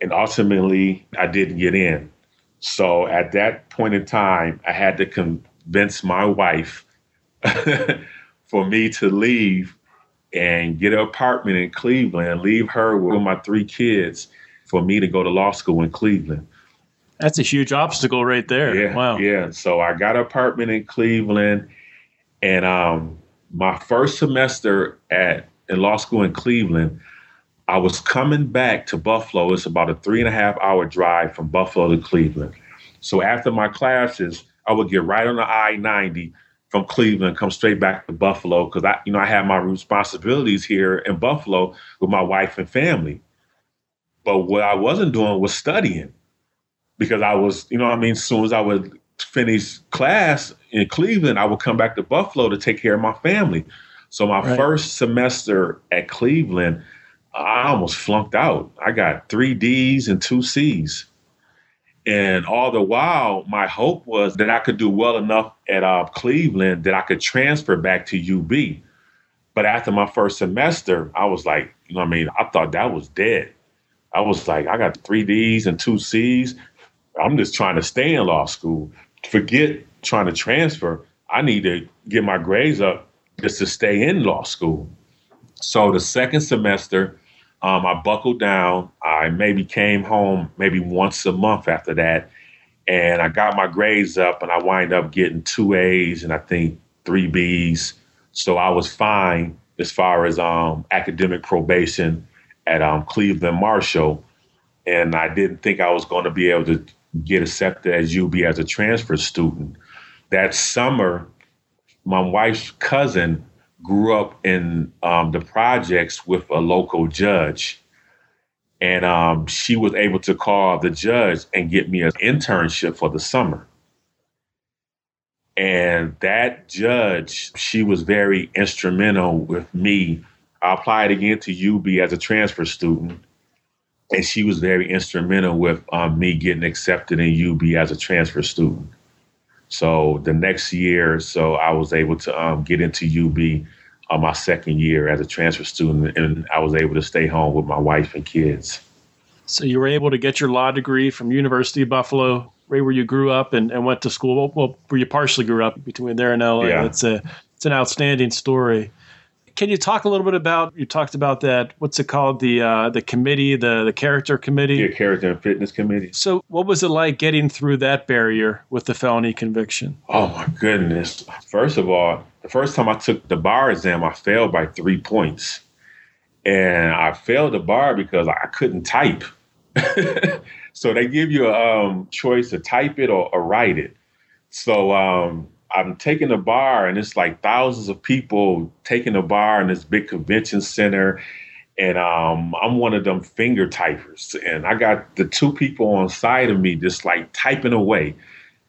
And ultimately, I didn't get in. So at that point in time, I had to convince my wife for me to leave and get an apartment in Cleveland, leave her with my three kids for me to go to law school in Cleveland. That's a huge obstacle right there. Yeah, wow. Yeah. So I got an apartment in Cleveland, and um, my first semester at in law school in Cleveland, I was coming back to Buffalo. It's about a three and a half hour drive from Buffalo to Cleveland. So after my classes, I would get right on the I ninety from Cleveland, come straight back to Buffalo because I, you know, I had my responsibilities here in Buffalo with my wife and family. But what I wasn't doing was studying because I was, you know I mean? As soon as I would finish class in Cleveland, I would come back to Buffalo to take care of my family. So my right. first semester at Cleveland, I almost flunked out. I got three D's and two C's. And all the while, my hope was that I could do well enough at uh, Cleveland that I could transfer back to UB. But after my first semester, I was like, you know I mean? I thought that was dead. I was like, I got three D's and two C's. I'm just trying to stay in law school. Forget trying to transfer. I need to get my grades up just to stay in law school. So the second semester, um, I buckled down. I maybe came home maybe once a month after that, and I got my grades up, and I wind up getting two A's and I think three B's. So I was fine as far as um, academic probation at um, Cleveland Marshall, and I didn't think I was going to be able to get accepted as UB as a transfer student. That summer, my wife's cousin grew up in um, the projects with a local judge. And um, she was able to call the judge and get me an internship for the summer. And that judge, she was very instrumental with me. I applied again to UB as a transfer student and she was very instrumental with um, me getting accepted in UB as a transfer student. So the next year, so I was able to um, get into UB uh, my second year as a transfer student, and I was able to stay home with my wife and kids. So you were able to get your law degree from University of Buffalo, right where you grew up and, and went to school. Well, where you partially grew up between there and LA. Yeah. It's a it's an outstanding story. Can you talk a little bit about? You talked about that. What's it called? The uh, the committee, the the character committee. Yeah, character and fitness committee. So, what was it like getting through that barrier with the felony conviction? Oh my goodness! First of all, the first time I took the bar exam, I failed by three points, and I failed the bar because I couldn't type. so they give you a um, choice to type it or, or write it. So um, I'm taking a bar, and it's like thousands of people taking a bar in this big convention center. And um, I'm one of them finger typers. And I got the two people on side of me just like typing away.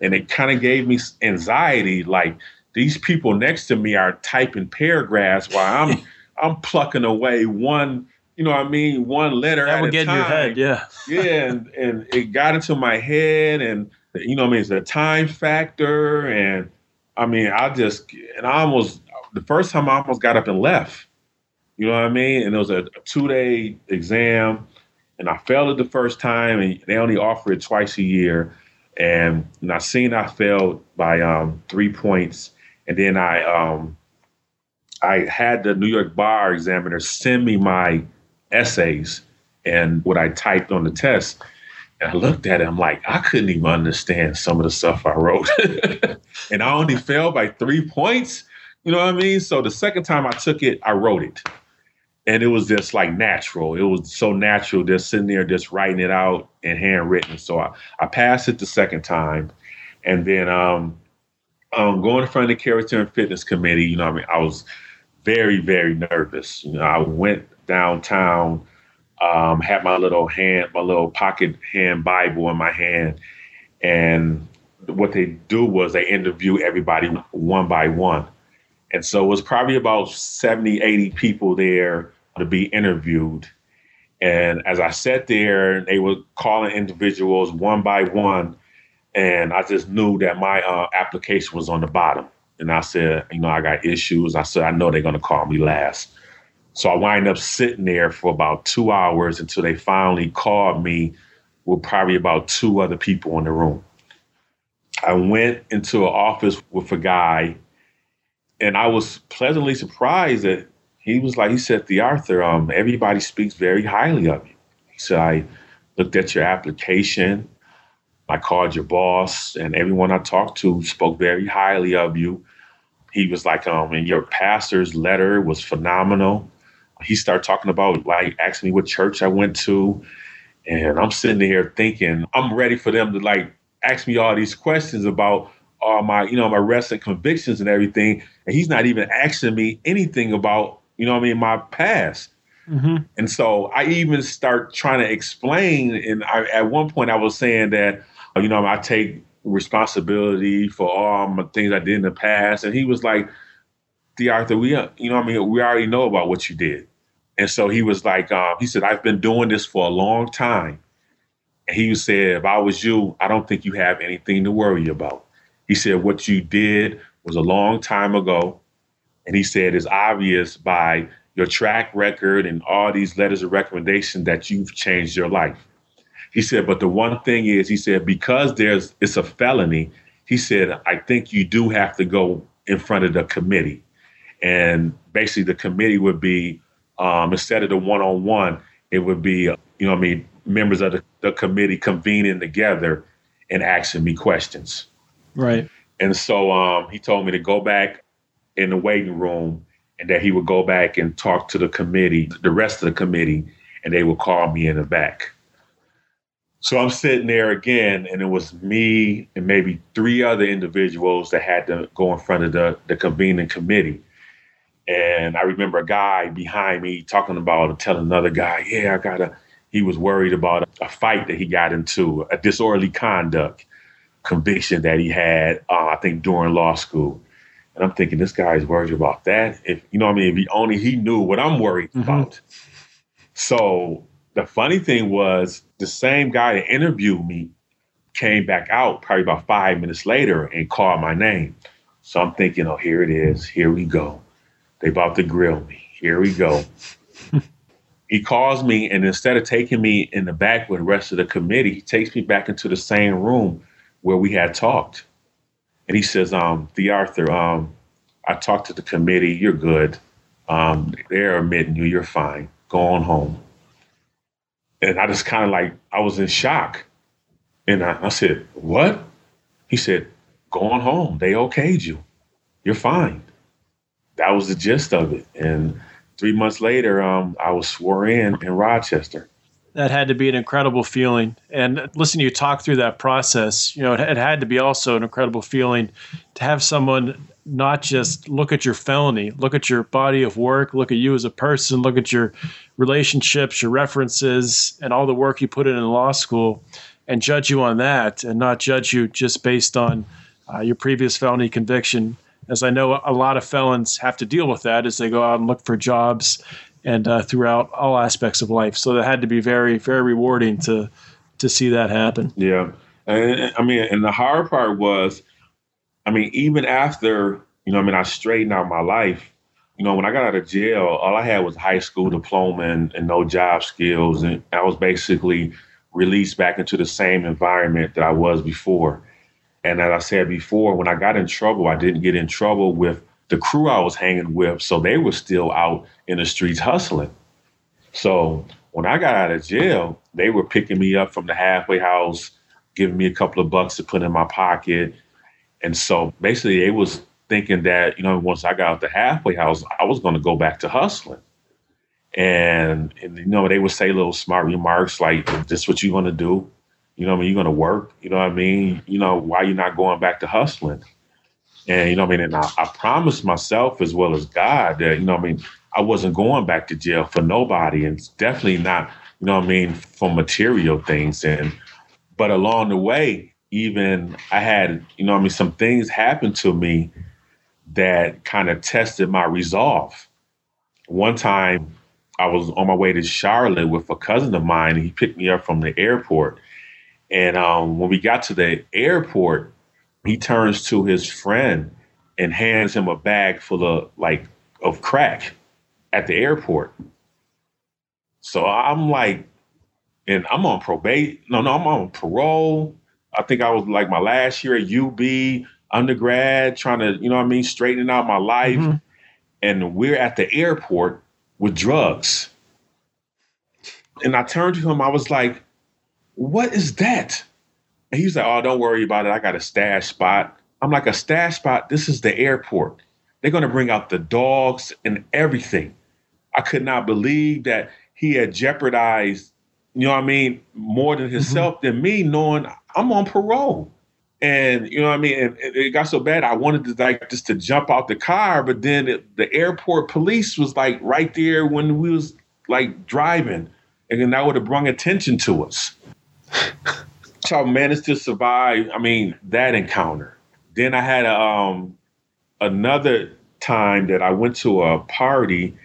And it kind of gave me anxiety. Like these people next to me are typing paragraphs while I'm I'm plucking away one, you know what I mean, one letter that at would a get time. In your head, yeah. yeah, and, and it got into my head and you know what I mean, it's a time factor and I mean, I just and I almost the first time I almost got up and left. You know what I mean? And it was a, a two day exam, and I failed it the first time, and they only offer it twice a year. And, and I seen I failed by um, three points, and then I um, I had the New York Bar examiner send me my essays and what I typed on the test. I looked at it, I'm like, I couldn't even understand some of the stuff I wrote. and I only failed by three points. You know what I mean? So the second time I took it, I wrote it. And it was just like natural. It was so natural just sitting there, just writing it out and handwritten. So I, I passed it the second time. And then um, um, going in front of the character and fitness committee, you know, what I mean, I was very, very nervous. You know, I went downtown um, had my little hand, my little pocket hand Bible in my hand. And what they do was they interview everybody one by one. And so it was probably about 70, 80 people there to be interviewed. And as I sat there, they were calling individuals one by one. And I just knew that my uh, application was on the bottom. And I said, you know, I got issues. I said, I know they're going to call me last. So I wind up sitting there for about two hours until they finally called me with probably about two other people in the room. I went into an office with a guy, and I was pleasantly surprised that he was like, he said, TheArthur, um, everybody speaks very highly of you. He said, I looked at your application. I called your boss, and everyone I talked to spoke very highly of you. He was like, um, and your pastor's letter was phenomenal he started talking about like asking me what church I went to. And I'm sitting there thinking, I'm ready for them to like ask me all these questions about all my, you know, my arrests and convictions and everything. And he's not even asking me anything about, you know I mean, my past. Mm-hmm. And so I even start trying to explain. And I, at one point I was saying that, you know, I take responsibility for all my things I did in the past. And he was like, Arthur, we, you know, I mean, we already know about what you did. And so he was like, um, he said, I've been doing this for a long time. And he said, if I was you, I don't think you have anything to worry about. He said, what you did was a long time ago. And he said, it's obvious by your track record and all these letters of recommendation that you've changed your life. He said, but the one thing is, he said, because there's it's a felony, he said, I think you do have to go in front of the committee. And basically the committee would be um, instead of the one on one, it would be, you know, I mean, members of the, the committee convening together and asking me questions. Right. And so um, he told me to go back in the waiting room and that he would go back and talk to the committee, the rest of the committee, and they would call me in the back. So I'm sitting there again, and it was me and maybe three other individuals that had to go in front of the, the convening committee. And I remember a guy behind me talking about telling another guy, yeah, I got a, he was worried about a, fight that he got into, a disorderly conduct conviction that he had, uh, I think during law school. And I'm thinking, this guy's worried about that. If you know what I mean, if he only he knew what I'm worried mm-hmm. about. So the funny thing was the same guy that interviewed me came back out probably about five minutes later and called my name. So I'm thinking, oh, here it is. Here we go. They about to grill me. Here we go. he calls me, and instead of taking me in the back with the rest of the committee, he takes me back into the same room where we had talked. And he says, um, TheArthur, um, I talked to the committee. You're good. Um, they're admitting you. You're fine. Go on home. And I just kind of like, I was in shock. And I, I said, What? He said, Go on home. They okayed you. You're fine. That was the gist of it. And three months later, um, I was sworn in in Rochester. That had to be an incredible feeling. And listen, you talk through that process, you know, it, it had to be also an incredible feeling to have someone not just look at your felony, look at your body of work, look at you as a person, look at your relationships, your references, and all the work you put in in law school, and judge you on that, and not judge you just based on uh, your previous felony conviction. As I know, a lot of felons have to deal with that as they go out and look for jobs and uh, throughout all aspects of life. So that had to be very, very rewarding to to see that happen. Yeah, and I mean, and the hard part was I mean, even after, you know, I mean, I straightened out my life, you know, when I got out of jail, all I had was high school diploma and, and no job skills. And I was basically released back into the same environment that I was before. And as I said before, when I got in trouble, I didn't get in trouble with the crew I was hanging with. So they were still out in the streets hustling. So when I got out of jail, they were picking me up from the halfway house, giving me a couple of bucks to put in my pocket, and so basically, they was thinking that, you know, once I got out the halfway house, I was going to go back to hustling. And, and, you know, they would say little smart remarks like, this what you're going to do? You know what I mean? You're going to work. You know what I mean? You know, why you're not going back to hustling? And, you know what I mean? And I, I promised myself as well as God that, you know what I mean? I wasn't going back to jail for nobody and definitely not, you know what I mean, for material things. And, but along the way, even I had, you know, what I mean, some things happened to me that kind of tested my resolve. One time I was on my way to Charlotte with a cousin of mine, and he picked me up from the airport. And um, when we got to the airport, he turns to his friend and hands him a bag full of like of crack at the airport. So I'm like, and I'm on probation. No, no, I'm on parole. I think I was like my last year at UB undergrad, trying to, you know what I mean, straightening out my life. Mm-hmm. And we're at the airport with drugs. And I turned to him, I was like, what is that? And he's like, oh, don't worry about it. I got a stash spot. I'm like, a stash spot? This is the airport. They're going to bring out the dogs and everything. I could not believe that he had jeopardized, you know what I mean, more than mm-hmm. himself mm-hmm. than me, knowing I'm on parole. And you know what I mean? And it got so bad, I wanted to like just to jump out the car, but then it, the airport police was like right there when we was like driving, and then that would have brought attention to us. So I managed to survive. I mean that encounter. Then I had a, um, another time that I went to a party,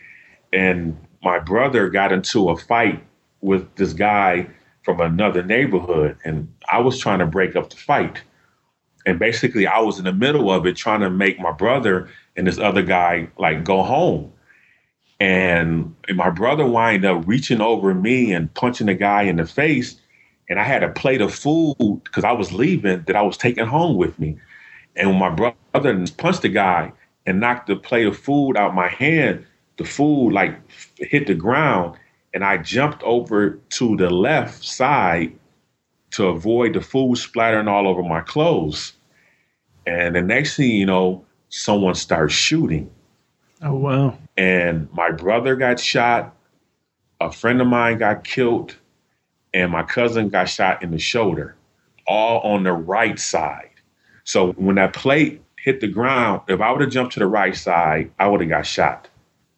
and my brother got into a fight with this guy from another neighborhood, and I was trying to break up the fight. And basically, I was in the middle of it, trying to make my brother and this other guy like go home. And, my brother wind up reaching over me and punching the guy in the face. And I had a plate of food because I was leaving that I was taking home with me. And when my brother punched the guy and knocked the plate of food out my hand, the food like hit the ground and I jumped over to the left side to avoid the food splattering all over my clothes. And the next thing you know, someone starts shooting. Oh, wow. And my brother got shot, a friend of mine got killed, and my cousin got shot in the shoulder, all on the right side. So when that plate hit the ground, if I would have jumped to the right side, I would have got shot.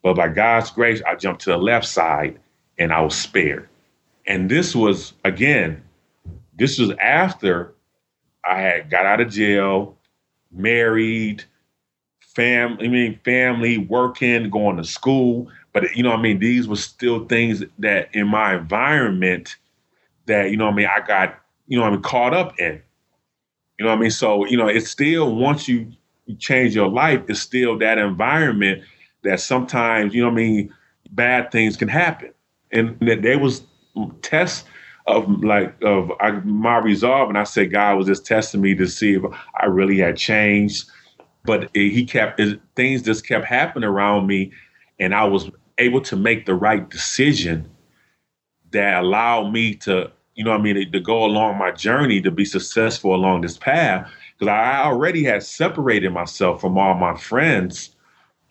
But by God's grace, I jumped to the left side and I was spared. And this was, again, this was after I had got out of jail, married, family, I mean, family, working, going to school. But, you know I mean? These were still things that in my environment that, you know I mean, I got, you know I mean, caught up in. You know I mean? So, you know, it's still, once you, change your life, it's still that environment that sometimes, you know I mean, bad things can happen. And that there was tests of like of my resolve, and I said God was just testing me to see if I really had changed. But it, he kept it, things just kept happening around me, and I was able to make the right decision that allowed me to, you know, I mean, to go along my journey to be successful along this path. Because I already had separated myself from all my friends,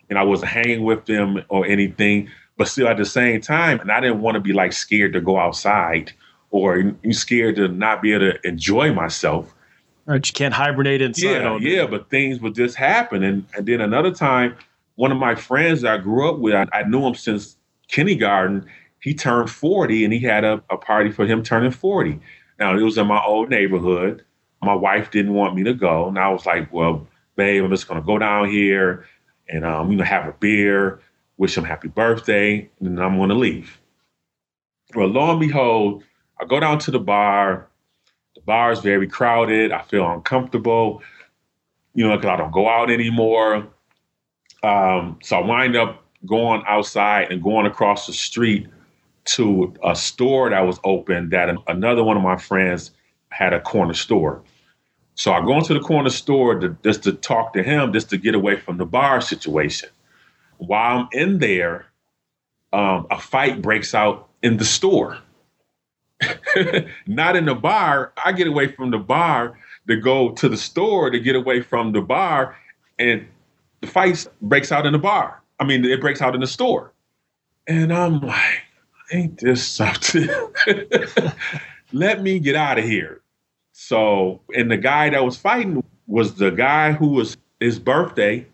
and I wasn't hanging with them or anything. But still, at the same time, and I didn't want to be like scared to go outside or you scared to not be able to enjoy myself. Right, you can't hibernate inside. Yeah, yeah, but things would just happen. And, and then another time, one of my friends that I grew up with, I, I knew him since kindergarten. He turned 40 and he had a, a party for him turning 40. Now, it was in my old neighborhood. My wife didn't want me to go. And I was like, well, babe, I'm just going to go down here and, um, you know, have a beer, wish him happy birthday, and then I'm going to leave. Well, lo and behold, I go down to the bar. The bar is very crowded. I feel uncomfortable, you know, because I don't go out anymore. Um, so I wind up going outside and going across the street to a store that was open that another one of my friends had a corner store. So I go into the corner store to, just to talk to him, just to get away from the bar situation. While I'm in there, um, a fight breaks out in the store. not in the bar. I get away from the bar to go to the store to get away from the bar, and the fight breaks out in the bar. I mean, it breaks out in the store, and I'm like, ain't this something? Let me get out of here. So, and the guy that was fighting was the guy who was his birthday.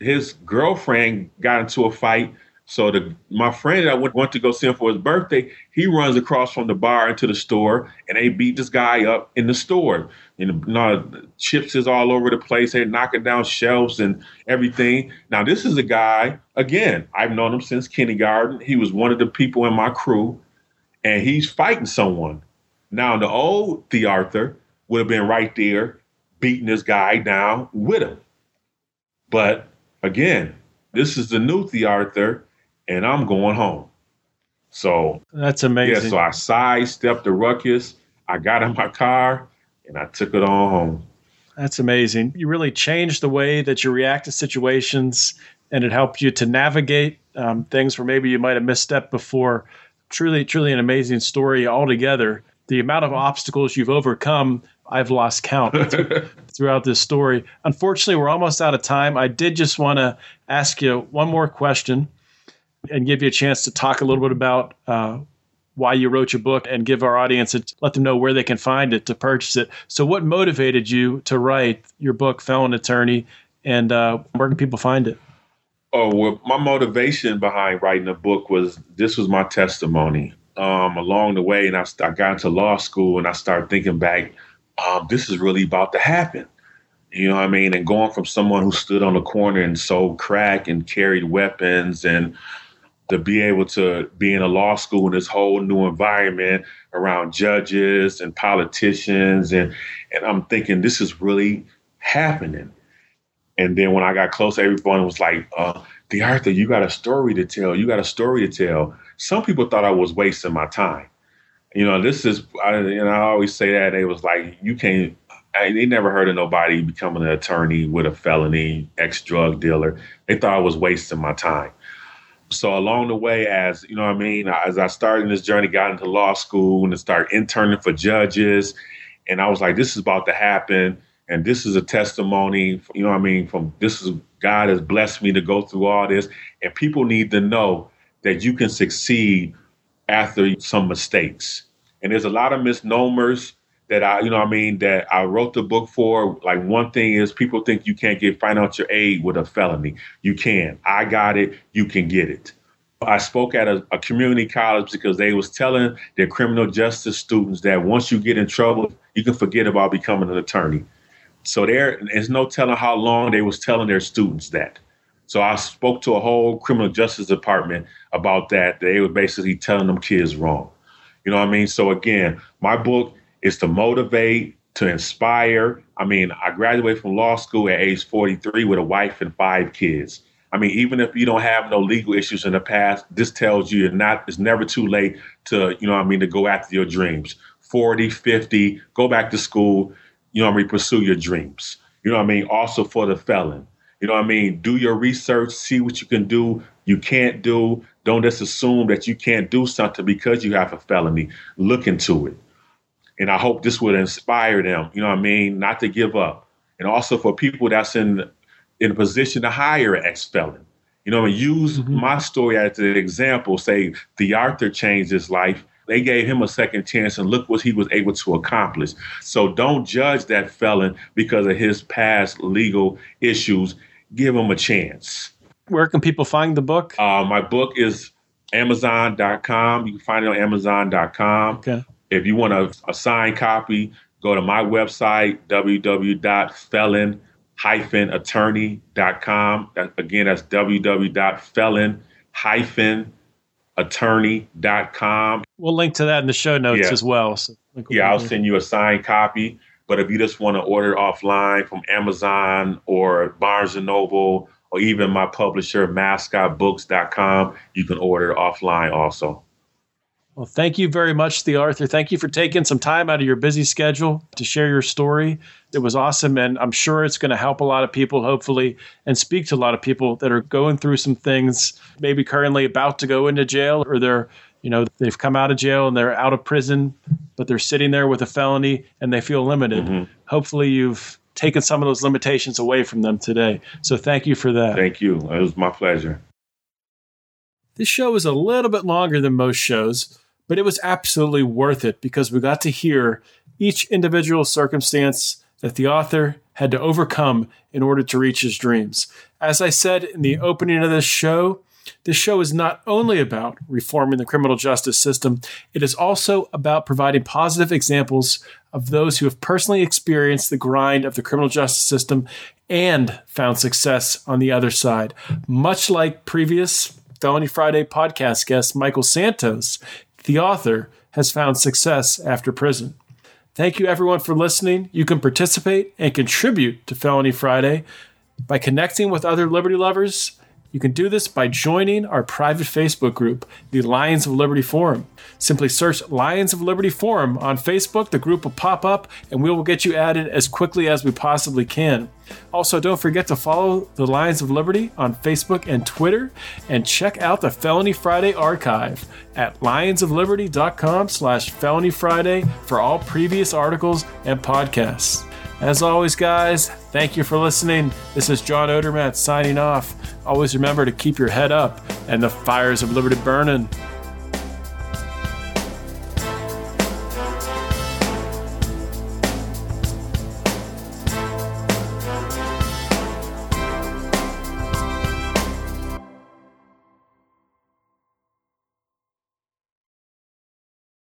His girlfriend got into a fight so the my friend that went, went to go see him for his birthday, he runs across from the bar into the store, and they beat this guy up in the store. You know, chips is all over the place. They're knocking down shelves and everything. Now this is a guy again. I've known him since kindergarten. He was one of the people in my crew, and he's fighting someone. Now the old TheArthur would have been right there beating this guy down with him, but again, this is the new TheArthur and I'm going home. So that's amazing. Yeah, so I sidestepped the ruckus. I got in my car and I took it on home. That's amazing. You really changed the way that you react to situations, and it helped you to navigate um, things where maybe you might have misstepped before. Truly, truly an amazing story altogether. The amount of obstacles you've overcome, I've lost count throughout this story. Unfortunately, we're almost out of time. I did just want to ask you one more question and give you a chance to talk a little bit about uh, why you wrote your book and give our audience a, let them know where they can find it to purchase it. So, what motivated you to write your book, Felon Attorney, and uh, where can people find it? Oh, well, my motivation behind writing the book was this was my testimony um, along the way, and I, I, got into law school and I started thinking back, um, this is really about to happen. You know what I mean? And going from someone who stood on the corner and sold crack and carried weapons and to be able to be in a law school in this whole new environment around judges and politicians and and I'm thinking this is really happening. And then when I got close, everyone was like, uh, TheArthur, you got a story to tell. You got a story to tell. Some people thought I was wasting my time. You know, this is, I, and I always say that. They was like, you can't, I, they never heard of nobody becoming an attorney with a felony, ex drug dealer. They thought I was wasting my time. So along the way, as you know, I mean, as I started this journey, got into law school and started interning for judges, and I was like, this is about to happen, and this is a testimony. You know, I mean, from this is God has blessed me to go through all this, and people need to know that you can succeed after some mistakes. And there's a lot of misnomers that I, you know, I mean, that I wrote the book for. Like one thing is people think you can't get financial aid with a felony. You can. I got it. You can get it. I spoke at a, a community college because they was telling their criminal justice students that once you get in trouble, you can forget about becoming an attorney. So there is no telling how long they was telling their students that. So I spoke to a whole criminal justice department about that. They were basically telling them kids wrong. You know what I mean? So again, my book is to motivate, to inspire. I mean, I graduated from law school at age 43 with a wife and five kids. I mean, even if you don't have no legal issues in the past, this tells you not, it's never too late to, you know I mean, to go after your dreams. 40, 50, go back to school, you know I mean, pursue your dreams. You know I mean? Also for the felon. You know I mean? Do your research, see what you can do, you can't do. Don't just assume that you can't do something because you have a felony. Look into it. And I hope this would inspire them, you know what I mean, not to give up. And also for people that's in in a position to hire an ex-felon. You know, and use mm-hmm. my story as an example. Say TheArthur changed his life. They gave him a second chance, and look what he was able to accomplish. So don't judge that felon because of his past legal issues. Give him a chance. Where can people find the book? Uh, my book is Amazon.com. You can find it on Amazon.com. Okay. If you want a, a signed copy, go to my website, www.felon-attorney.com. Again, that's www.felon-attorney.com. We'll link to that in the show notes yeah. as well. So yeah, I'll send you a signed copy. But if you just want to order offline from Amazon or Barnes and Noble or even my publisher, mascotbooks.com, you can order it offline also. Well, thank you very much, TheArthur. Thank you for taking some time out of your busy schedule to share your story. It was awesome, and I'm sure it's going to help a lot of people, hopefully, and speak to a lot of people that are going through some things, maybe currently about to go into jail, or they're, you know, they've come out of jail and they're out of prison, but they're sitting there with a felony and they feel limited. Mm-hmm. Hopefully, you've taken some of those limitations away from them today. So, thank you for that. Thank you. It was my pleasure. This show is a little bit longer than most shows but it was absolutely worth it because we got to hear each individual circumstance that TheArthur had to overcome in order to reach his dreams. As I said in the opening of this show, this show is not only about reforming the criminal justice system, it is also about providing positive examples of those who have personally experienced the grind of the criminal justice system and found success on the other side. Much like previous Felony Friday podcast guest Michael Santos, TheArthur has found success after prison. Thank you, everyone, for listening. You can participate and contribute to Felony Friday by connecting with other liberty lovers. You can do this by joining our private Facebook group, the Lions of Liberty Forum. Simply search Lions of Liberty Forum on Facebook. The group will pop up and we will get you added as quickly as we possibly can. Also, don't forget to follow the Lions of Liberty on Facebook and Twitter and check out the Felony Friday archive at lionsofliberty.com slash felony Friday for all previous articles and podcasts. As always, guys, thank you for listening. This is John Odermatt signing off. Always remember to keep your head up and the fires of liberty burning.